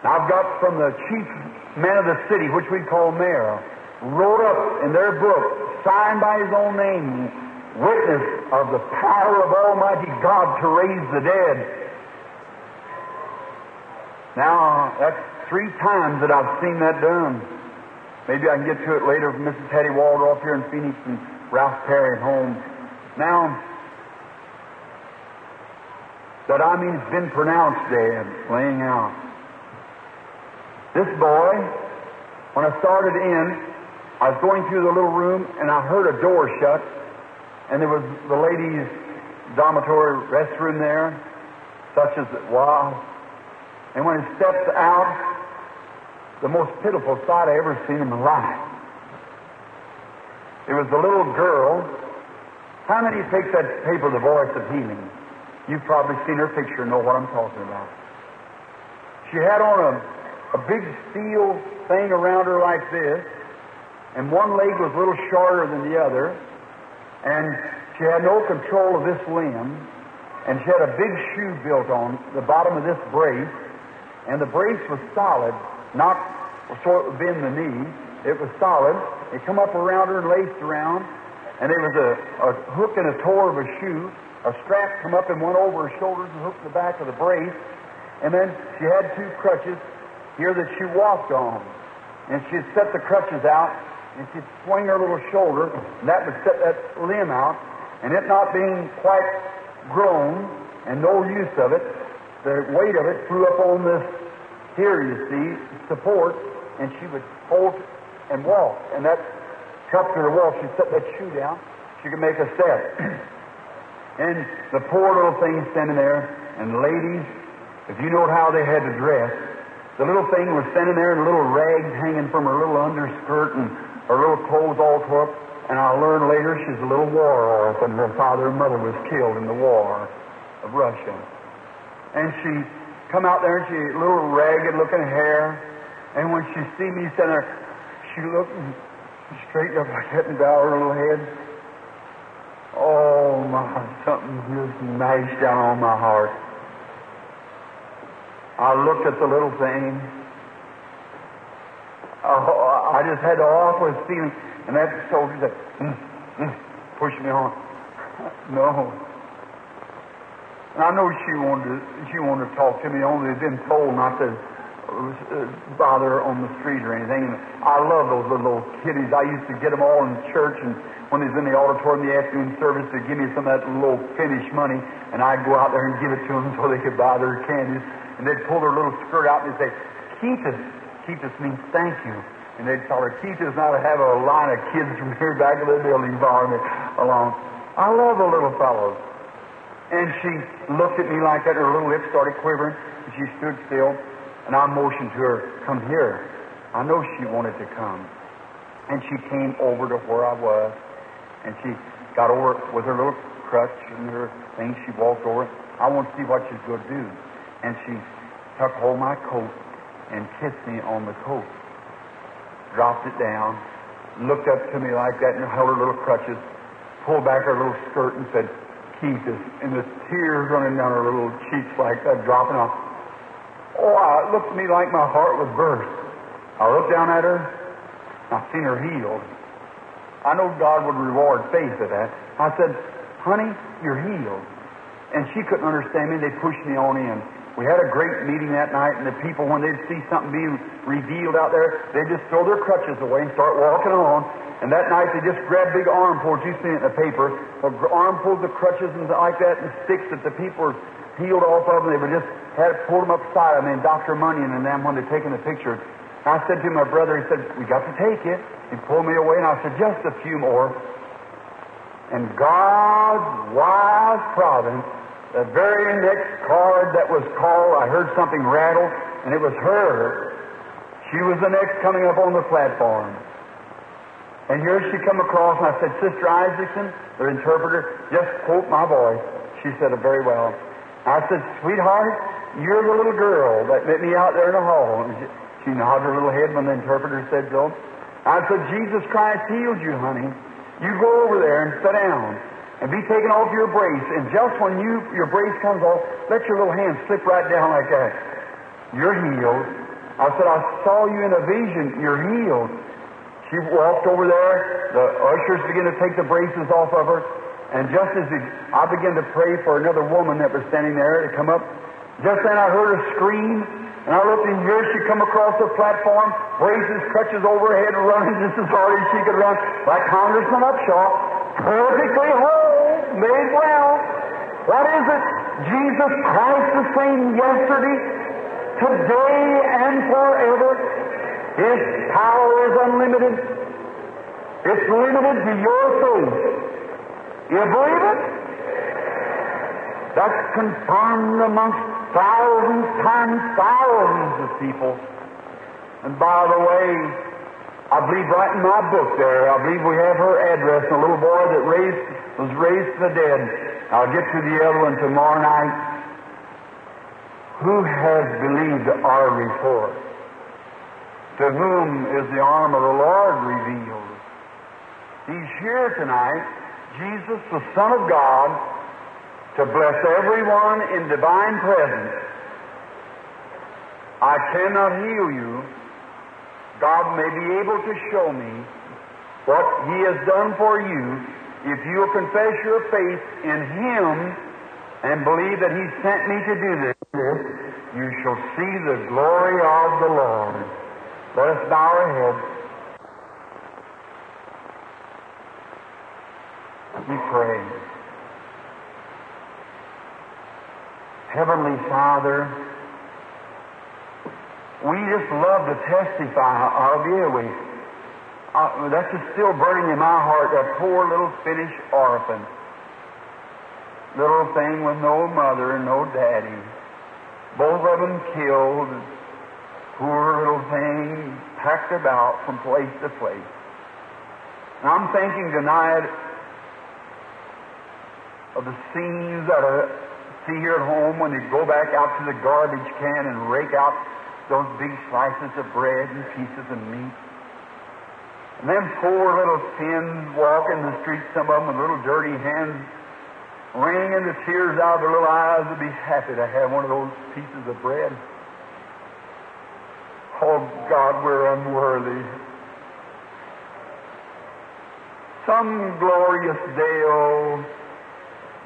A: Now I've got from the chief man of the city, which we call mayor, wrote up in their book, signed by his own name, witness of the power of Almighty God to raise the dead. Now, that's three times that I've seen that done. Maybe I can get to it later from Mrs. Hattie Waldrop here in Phoenix and Ralph Perry at home. Now, that I mean it's been pronounced dead, laying out. This boy, when I started in, I was going through the little room and I heard a door shut, and there was the ladies' dormitory restroom there, such as it was. And when he stepped out, the most pitiful sight I ever seen in my life. It was the little girl. How many take that paper, The Voice of Healing? You've probably seen her picture and know what I'm talking about. She had on a, a big steel thing around her like this, and one leg was a little shorter than the other, and she had no control of this limb, and she had a big shoe built on the bottom of this brace, and the brace was solid, not so it would bend the knee. It was solid. It come up around her and laced around, and there was a, a hook and a toe of a shoe. A strap come up and went over her shoulders and hooked the back of the brace, and then she had two crutches here that she walked on, and she'd set the crutches out, and she'd swing her little shoulder, and that would set that limb out, and it not being quite grown and no use of it, the weight of it threw up on this here, you see, support, and she would hold and walk. And that helped her to walk. She'd set that shoe down. She could make a step. and the poor little thing standing there, and ladies, if you know how they had to dress, the little thing was standing there in little rags hanging from her little underskirt and her little clothes all tore up. And I learned later she's a little war orphan. And her father and mother was killed in the war of Russia. And she come out there and she little ragged looking hair. And when she see me standing there, she looked and up like that and bowed her little head. Oh my, something just mashed down on my heart. I looked at the little thing. Oh, I just had the awfulest feeling. And that soldier said, mm, mm, push me on. No. And I know she wanted to, she wanted to talk to me, only had been told not to uh, bother on the street or anything. And I love those little kiddies. I used to get them all in church, and when was in the auditorium, the afternoon service, they'd give me some of that little Finnish money, and I'd go out there and give it to them so they could buy their candies. And they'd pull their little skirt out and they'd say, Kiitos. Kiitos means thank you. And they'd tell her, Kiitos not to have a line of kids from here back of the building following me along. I love the little fellows. And she looked at me like that, and her little lips started quivering, and she stood still, and I motioned to her, Come here. I know she wanted to come. And she came over to where I was, and she got over with her little crutch and her thing. She walked over. I want to see what she's going to do. And she took hold of my coat and kissed me on the coat dropped it down, looked up to me like that, and held her little crutches, pulled back her little skirt, and said, Kiitos, and the tears running down her little cheeks like that, dropping off. Oh, it looked to me like my heart would burst. I looked down at her, I seen her healed. I know God would reward faith for that. I said, honey, you're healed. And she couldn't understand me. They pushed me on in. We had a great meeting that night, and the people, when they'd see something being revealed out there, they'd just throw their crutches away and start walking on. And that night, they just grabbed big armfuls. You've seen it in the paper. Armfuls of crutches and like that, and sticks that the people were off of, and they were just had pulled them up beside them. And Dr. Munyon and them, when they're taking the picture, I said to my brother, he said, we got to take it. He pulled me away, and I said, just a few more. And God's wise providence the very next card that was called, I heard something rattle, and it was her. She was the next coming up on the platform. And here she come across, and I said, Sister Isaacson, the interpreter, just quote my voice. She said it very well. I said, Sweetheart, you're the little girl that met me out there in the hall. She, nodded her little head when the interpreter said so. I said, Jesus Christ healed you, honey. You go over there and sit down and be taken off your brace. And just when you your brace comes off, let your little hand slip right down like that. You're healed. I said, I saw you in a vision. You're healed. She walked over there. The ushers began to take the braces off of her. And just as I began to pray for another woman that was standing there to come up, just then I heard a scream. And I looked in here, she come across the platform, braces, crutches overhead, running just as hard as she could run, like Congressman Upshaw, perfectly whole, made well. What is it? Jesus Christ the same yesterday, today, and forever. His power is unlimited. It's limited to your faith. You believe it? That's confirmed amongst thousands times thousands of people. And by the way, I believe right in my book there, I believe we have her address, a little boy that raised, was raised from the dead. I'll get to the other one tomorrow night. Who has believed our report? To whom is the arm of the Lord revealed? He's here tonight, Jesus, the Son of God, to bless everyone in divine presence. I cannot heal you, God may be able to show me what He has done for you if you will confess your faith in Him and believe that He sent me to do this. You shall see the glory of the Lord. Let us bow our heads. We pray. Heavenly Father, We just love to testify of you. We, uh, that's just still burning in my heart, that poor little Finnish orphan. Little thing with no mother and no daddy. Both of them killed. Poor little thing packed about from place to place. And I'm thinking tonight of the scenes that I see here at home when they go back out to the garbage can and rake out those big slices of bread and pieces of meat. And them poor little Finns walking the street, some of them with little dirty hands, wringing the tears out of their little eyes to be happy to have one of those pieces of bread. Oh, God, we're unworthy. Some glorious day, oh,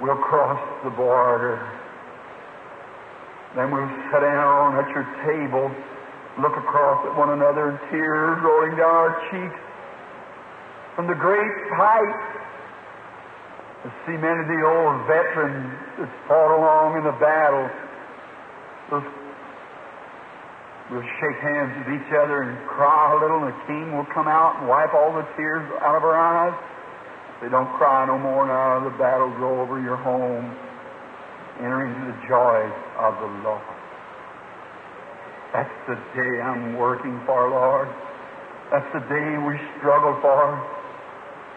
A: we'll cross the border. Then we'll sit down at your table, look across at one another, tears rolling down our cheeks from the great height to see many of the old veterans that fought along in the battle. We'll shake hands with each other and cry a little, and the king will come out and wipe all the tears out of our eyes. They don't cry no more now. The battle's over. You're home. Enter into the joys of the Lord. That's the day I'm working for, Lord. That's the day we struggle for.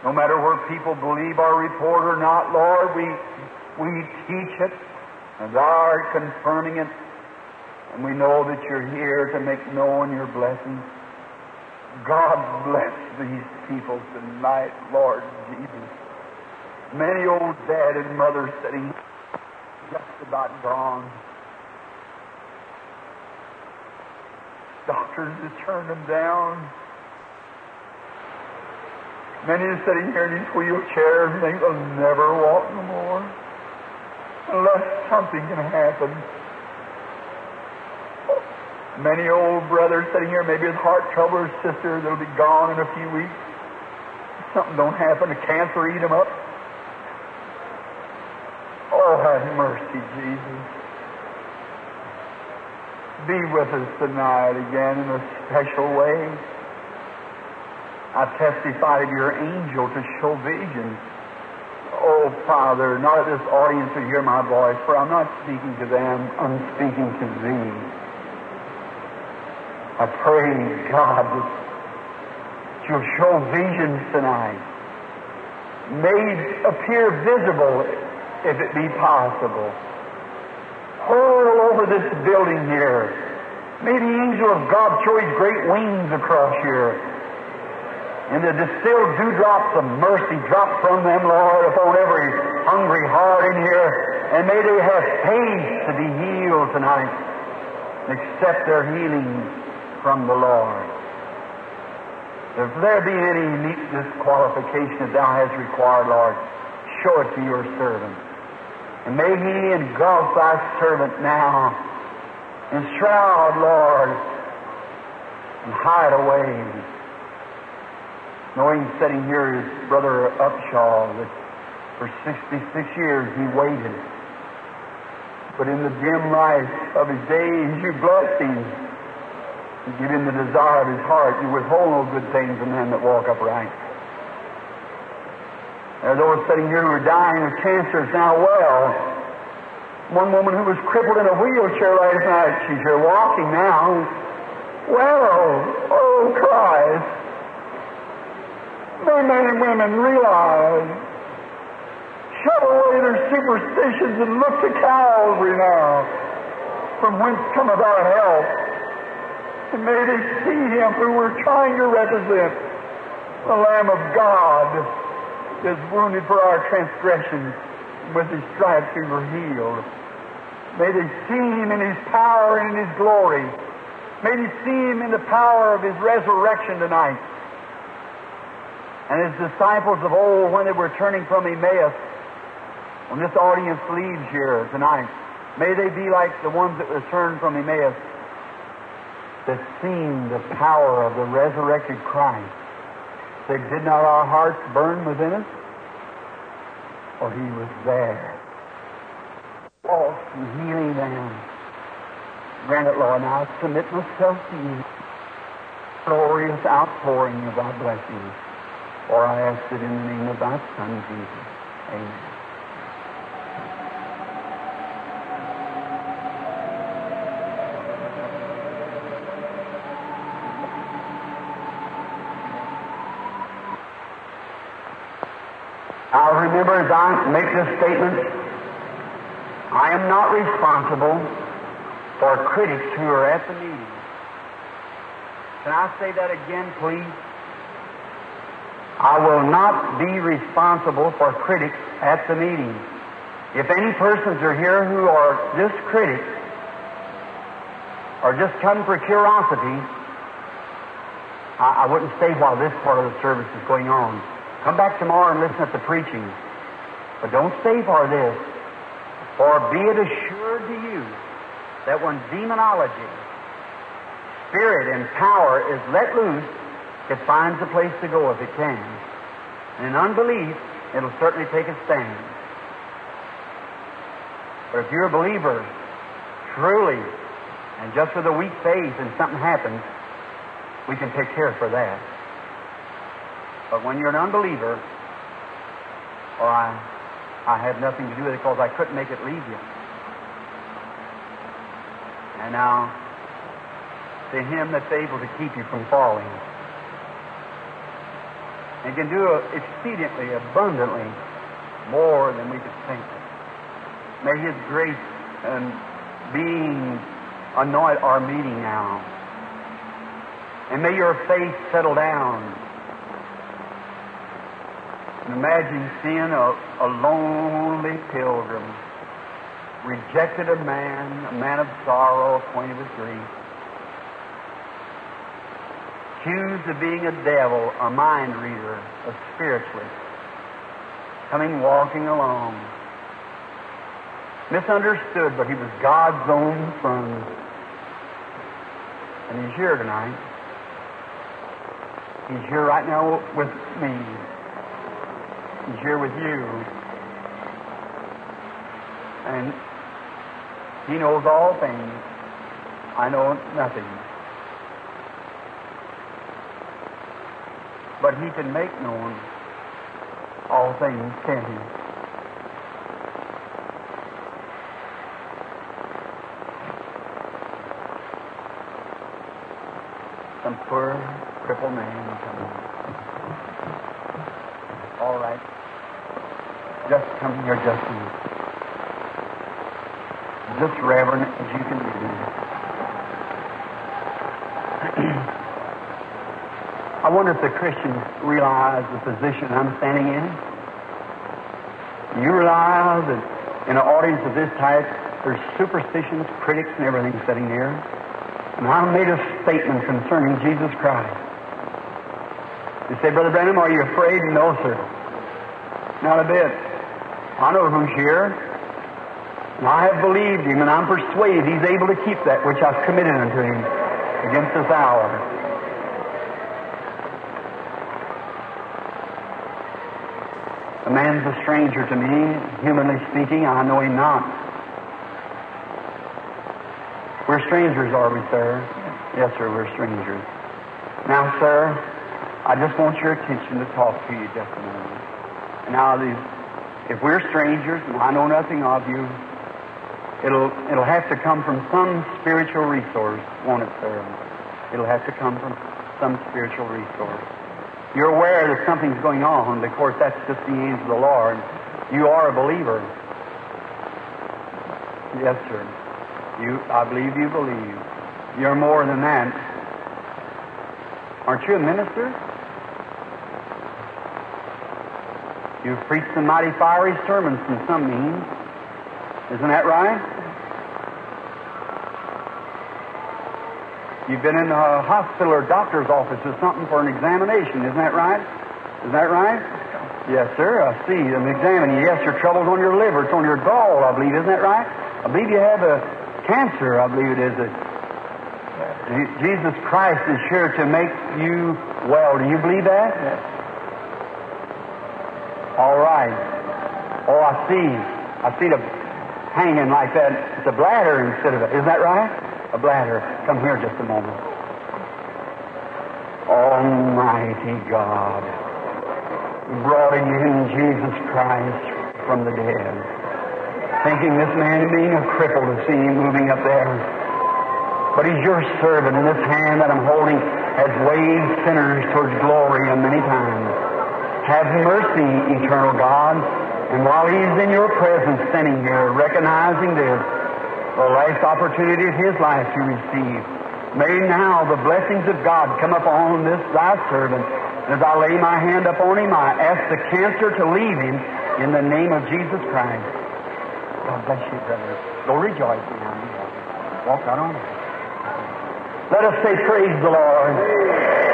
A: No matter where people believe our report or not, Lord, we, we teach it, and Thou art confirming it, and we know that you're here to make known your blessings. God bless these people tonight, Lord Jesus. Many old dad and mother sitting just about gone. Doctors have turned them down. Many are sitting here in these wheelchairs and they'll never walk no more unless something can happen. Many old brothers sitting here, maybe with heart trouble, or sister that'll be gone in a few weeks. Something don't happen, a cancer eat them up. Oh, have mercy, Jesus. Be with us tonight again in a special way. I testified of your angel to show visions. Oh, Father, not that this audience will hear my voice, for I'm not speaking to them, I'm speaking to Thee. I pray, God, that you'll show visions tonight, made appear visible, if it be possible. All over this building here, may the angel of God show his great wings across here, and the distilled dewdrops of mercy drop from them, Lord, upon every hungry heart in here, and may they have faith to be healed tonight, accept their healing from the Lord. If there be any neat disqualification that thou hast required, Lord, show it to your servant. And may he engulf thy servant now, enshroud, Lord, and hide away. Knowing sitting here is Brother Upshaw, that for 66 years he waited. But in the dim light of his days, you blessed him. You give him the desire of his heart. You withhold no good things from them that walk upright. There are those sitting here who are dying of cancer is now well. One woman who was crippled in a wheelchair last night, she's here walking now. Well, oh Christ. Men and women realize, shut away their superstitions and look to Calvary now, from whence cometh our help. And may they see Him who we're trying to represent, the Lamb of God, is wounded for our transgressions, with His stripes we were healed. May they see Him in His power and in His glory. May they see Him in the power of His resurrection tonight. And His disciples of old, when they were turning from Emmaus, when this audience leaves here tonight, may they be like the ones that returned from Emmaus that seen the power of the resurrected Christ. Say, did not our hearts burn within us? For He was there. Oh, healing them. Grant it, Lord, and I submit myself to you. Glorious outpouring of thy blessings. For I ask it in the name of thy Son, Jesus. Amen. Now remember as I make this statement, I am not responsible for critics who are at the meeting. Can I say that again, please? I will not be responsible for critics at the meeting. If any persons are here who are just critics, or just come for curiosity, I, I wouldn't stay while this part of the service is going on. Come back tomorrow and listen at the preaching. But don't stay for this. For be it assured to you that when demonology, spirit, and power is let loose, it finds a place to go if it can. And in unbelief, it'll certainly take a stand. But if you're a believer, truly, and just with a weak faith and something happens, we can take care for that. But when you're an unbeliever, or I, I have nothing to do with it because I couldn't make it leave you. And now, to Him that's able to keep you from falling, and can do exceedingly, abundantly, more than we could think. May His grace and being anoint our meeting now. And may your faith settle down imagine seeing a, a lonely pilgrim, rejected a man, a man of sorrow, acquainted with grief, accused of being a devil, a mind reader, a spiritualist, coming walking along. Misunderstood, but he was God's own son. And he's here tonight. He's here right now with me. He's here with you. And He knows all things. I know nothing. But He can make known all things, can He? Some poor crippled man coming. All right. Come here, just. Just reverent as you can be. I wonder if the Christians realize the position I'm standing in. You realize that in an audience of this type, there's superstitions, critics, and everything sitting there. And I made a statement concerning Jesus Christ. You say, Brother Branham, are you afraid? No, sir. Not a bit. I know who's here. And I have believed him, and I'm persuaded he's able to keep that which I've committed unto him against this hour. The man's a stranger to me, humanly speaking. I know him not. We're strangers, are we, sir? Yes, sir, we're strangers. Now, sir, I just want your attention to talk to you just a moment. And now these, if we're strangers and I know nothing of you, it'll it'll have to come from some spiritual resource, won't it, sir? It'll have to come from some spiritual resource. You're aware that something's going on. Of course, that's just the angel of the Lord. You are a believer. Yes, sir. You, I believe you believe. You're more than that. Aren't you a minister? You've preached some mighty fiery sermons from some means. Isn't that right? You've been in a hospital or doctor's office or something for an examination. Isn't that right? Is that right? Yes, sir. I see. I'm examining you. Yes, your trouble's on your liver. It's on your gall, I believe. Isn't that right? I believe you have a cancer, I believe it is. Jesus Christ is here to make you well. Do you believe that?
B: Yes.
A: All right. Oh, I see. I see the hanging like that. It's a bladder instead of it. Is that right? a bladder. Come here just a moment. Almighty God, brought again Jesus Christ from the dead. Thinking this man being a cripple to see him moving up there. But he's your servant, and this hand that I'm holding has waved sinners towards glory a many times. Have mercy, eternal God. And while he's in your presence, standing here, recognizing this, the last opportunity of his life to receive, may now the blessings of God come upon this thy servant. As I lay my hand upon him, I ask the cancer to leave him in the name of Jesus Christ. God bless you, brother. Go rejoice now. Walk out on. Let us say, Praise the Lord.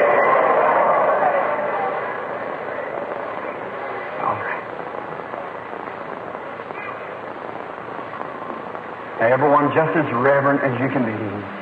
A: Everyone just as reverent as you can be.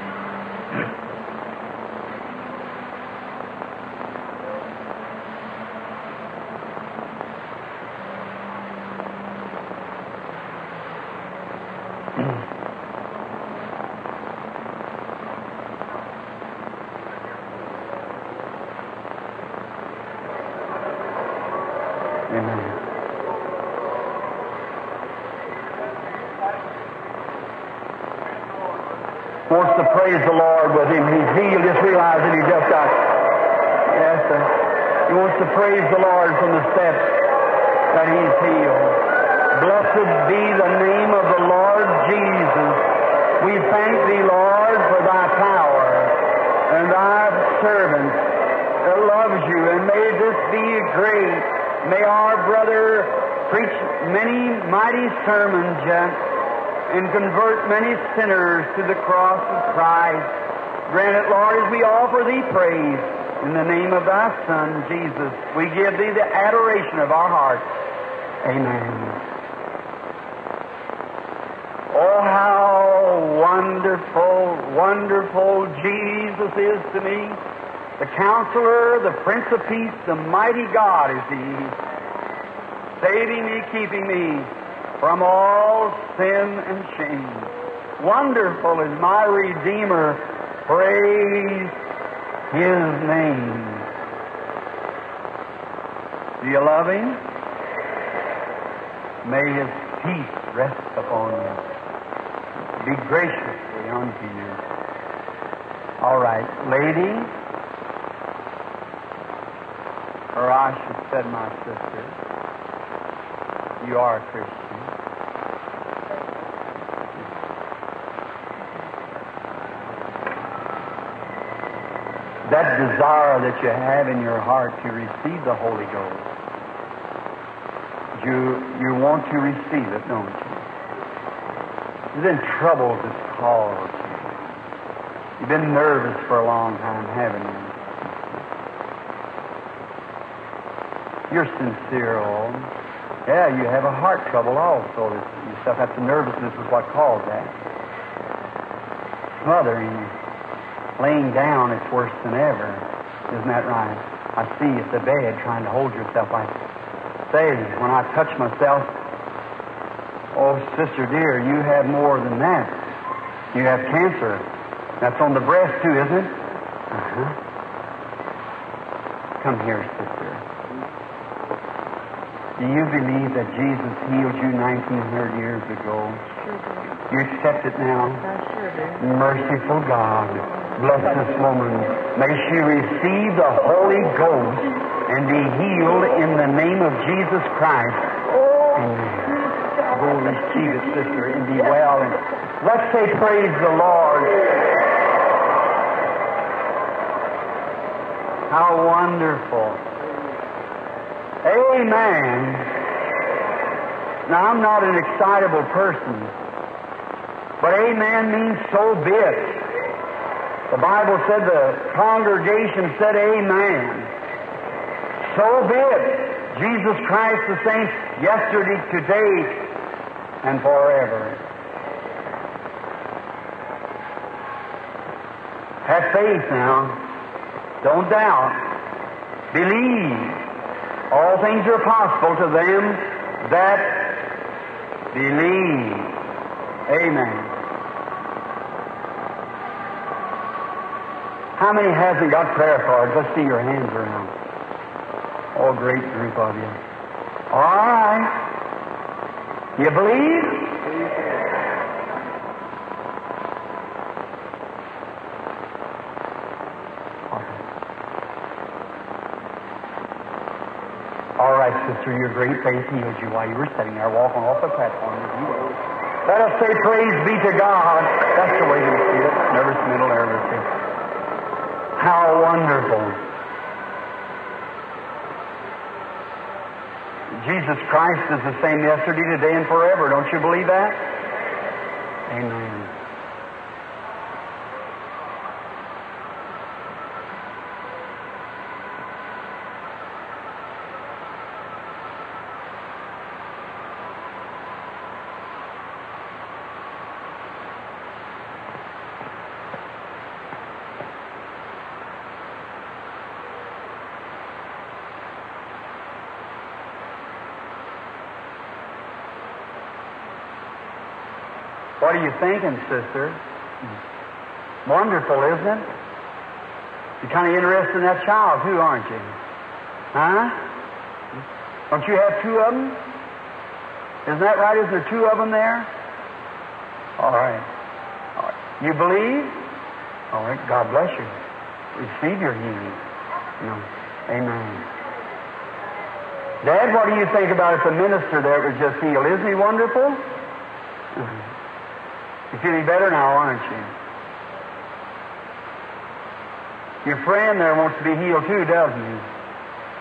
A: Praise the Lord with him. He's healed. Just realizing he just got. Yes, sir. He wants to praise the Lord from the steps that he's healed. Blessed be the name of the Lord Jesus. We thank thee, Lord, for thy power and thy servant that loves you. And may this be great. May our brother preach many mighty sermons yet and convert many sinners to the cross of Christ. Grant it, Lord, as we offer thee praise in the name of thy Son, Jesus. We give thee the adoration of our hearts. Amen. Oh, how wonderful, wonderful Jesus is to me. The counselor, the Prince of Peace, the mighty God is He, saving me, keeping me from all sin and shame. Wonderful is my Redeemer. Praise His name. Do you love Him? May His peace rest upon you. Be graciously unto you. All right, lady, or I should said my sister, you are a Christian. That desire that you have in your heart to receive the Holy Ghost, you, you want to receive it, don't you? You've been troubled this cause. You've been nervous for a long time, haven't you? You're sincere, all. Yeah, you have a heart trouble also. You stuff that's the nervousness is what caused that. Smothering you. Laying down, it's worse than ever. Isn't that right? I see you at the bed trying to hold yourself. I say, when I touch myself, oh, sister dear, you have more than that. You have cancer. That's on the breast, too, isn't it? Uh-huh. Come here, sister. Do you believe that Jesus healed you 1900 years ago?
B: Sure do.
A: You accept it now?
B: I sure do.
A: Merciful God, bless this woman. May she receive the Holy Ghost and be healed in the name of Jesus Christ. Amen. Go receive it, sister, and be well. And let's say, Praise the Lord. How wonderful. Amen. Now, I'm not an excitable person, but amen means so be it. The Bible said the congregation said amen. So be it. Jesus Christ the same yesterday, today, and forever. Have faith now. Don't doubt. Believe. All things are possible to them that believe. Amen. How many hasn't got prayer cards? Let's see your hands around. Oh, great group of you. All right. You believe? All right, sister, your great faith healed you while you were sitting there walking off the platform. Let us say praise be to God. That's the way to see it. Never Nervous mental nervousy. How wonderful. Jesus Christ is the same yesterday, today, and forever. Don't you believe that? Amen. What are you thinking, sister? Wonderful, isn't it? You're kind of interested in that child, too, aren't you? Huh? Don't you have two of them? Isn't that right? Is there two of them there? All right. All right. You believe? All right. God bless you. Receive your healing. No. Amen. Dad, what do you think about it? The minister there was just healed. Isn't he wonderful? You're feeling better now, aren't you? Your friend there wants to be healed too, doesn't he?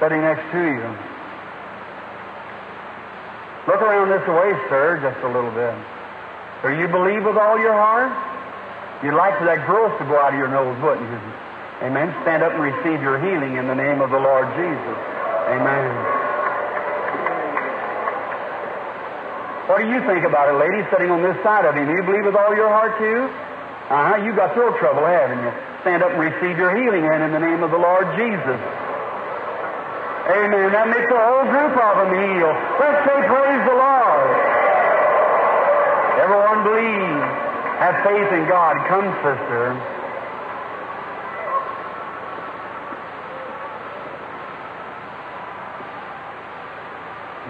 A: Sitting next to you. Look around this way, sir, just a little bit. Do you believe with all your heart? You'd like for that growth to go out of your nose, wouldn't you? Amen. Stand up and receive your healing in the name of the Lord Jesus. Amen. What do you think about it, lady, sitting on this side of him? Do you believe with all your heart, too? Uh huh. You got throat trouble, haven't you? Stand up and receive your healing then in the name of the Lord Jesus. Amen. That makes the whole group of them heal. Let's say, Praise the Lord. Everyone believe. Have faith in God. Come, sister.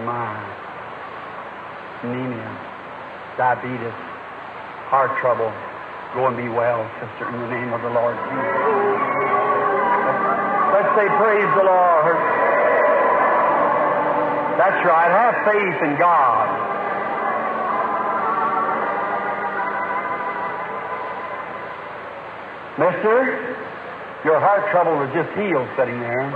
A: My anemia, diabetes, heart trouble. Go and be well, sister, in the name of the Lord Jesus. Let's say, Praise the Lord. That's right. Have faith in God. Mister, your heart trouble was just healed sitting there.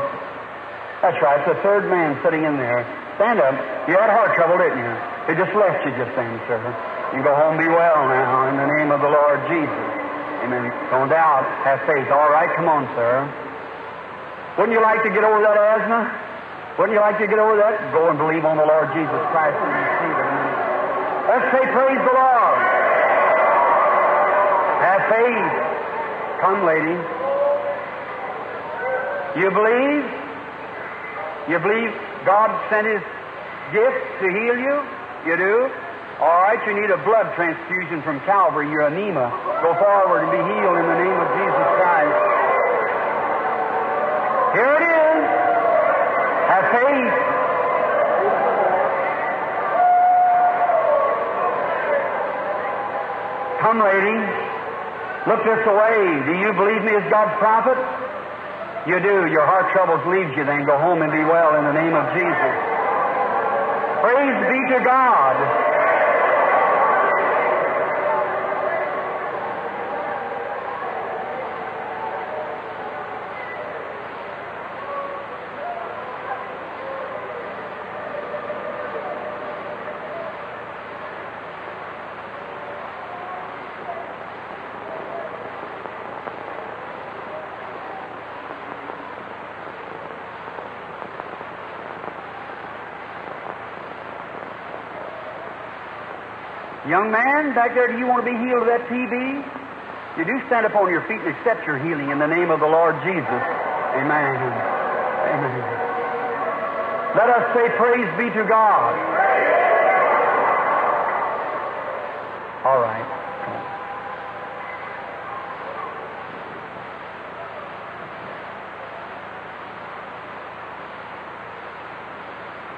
A: That's right. It's the third man sitting in there. Stand up. You had heart trouble, didn't you? It just left you just then, sir. You go home, be well now, in the name of the Lord Jesus. Amen. Don't doubt. Have faith. All right, come on, sir. Wouldn't you like to get over that asthma? Wouldn't you like to get over that? Go and believe on the Lord Jesus Christ and receive it. Let's say, Praise the Lord. Have faith. Come, lady. You believe? You believe God sent His gift to heal you? You do? All right, you need a blood transfusion from Calvary. You're anema. Go forward and be healed in the name of Jesus Christ. Here it is. Have faith. Come, lady. Look this way. Do you believe me as God's prophet? You do. Your heart troubles leaves you. Then go home and be well in the name of Jesus. Praise be to God. Young man, back there, do you want to be healed of that TB? You do stand upon your feet and accept your healing in the name of the Lord Jesus. Amen. Amen. Let us say, Praise be to God. All right.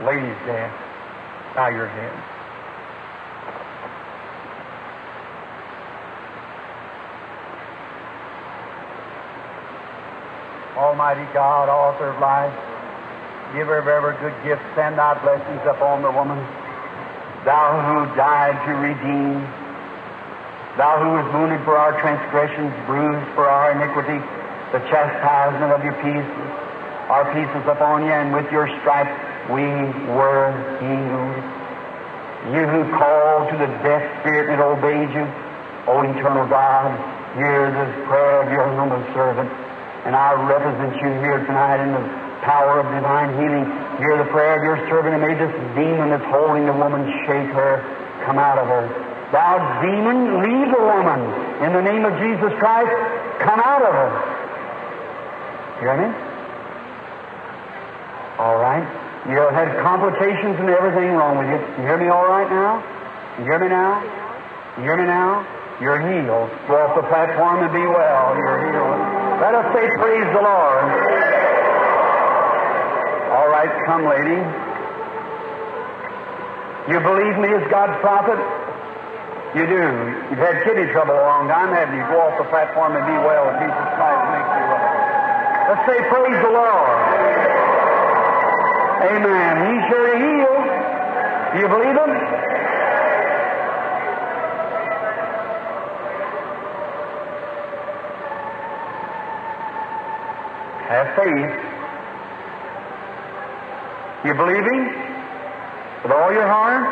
A: Ladies, there, bow your heads. Almighty God, author of life, giver of every good gift, send thy blessings upon the woman. Thou who died to redeem, thou who was wounded for our transgressions, bruised for our iniquity, the chastisement of your peace, our peace is upon you, and with your stripes we were healed. You who called to the deaf spirit it obeyed you, O eternal God, hear this prayer of your humble servant. And I represent you here tonight in the power of divine healing. Hear the prayer of your servant, and may this demon that's holding the woman shake her, come out of her. Thou demon, leave the woman. In the name of Jesus Christ, come out of her. Hear me? All right. You have had complications and everything wrong with you. You hear me all right now? You hear me now? You hear me now? You're healed. Go off the platform and be well. You're healed. Let us say, Praise the Lord. All right, come, lady. You believe me as God's prophet? You do. You've had kidney trouble a long time, haven't you? Go off the platform and be well. And Jesus Christ makes you well. Let's say, Praise the Lord. Amen. He's sure to heal. Do you believe him? Have faith. You believe him? With all your heart?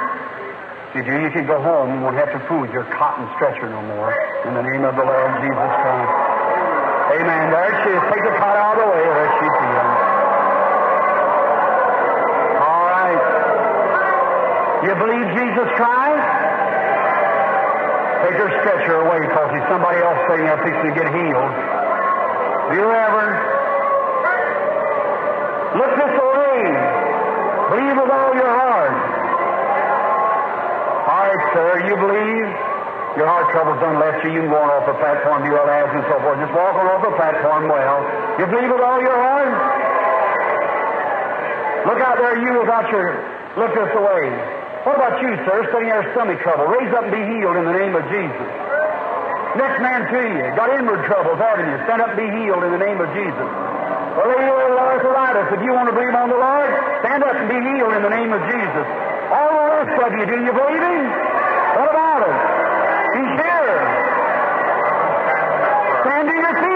A: You do, you can go home and won't have to food your cotton stretcher no more. In the name of the Lord Jesus Christ. Amen. There she is. Take the cot out of the way. There she's healed. All right. You believe Jesus Christ? Take her stretcher away because somebody else sitting there fixing to get healed. Do you ever? Look this way. Believe with all your heart. All right, sir, you believe? Your heart trouble's done left you. You can go on off the platform, do your labs and so forth. Just walk on off the platform well. You believe with all your heart? Look out there, you without your. Look this way. What about you, sir, sitting there stomach trouble? Raise up and be healed in the name of Jesus. Next man to you. Got inward troubles, haven't you? Stand up and be healed in the name of Jesus. Well, lady with arthritis, if you want to believe on the Lord, stand up and be healed in the name of Jesus. All the rest of you, do you believe Him? What about it? He's here. Stand to your feet.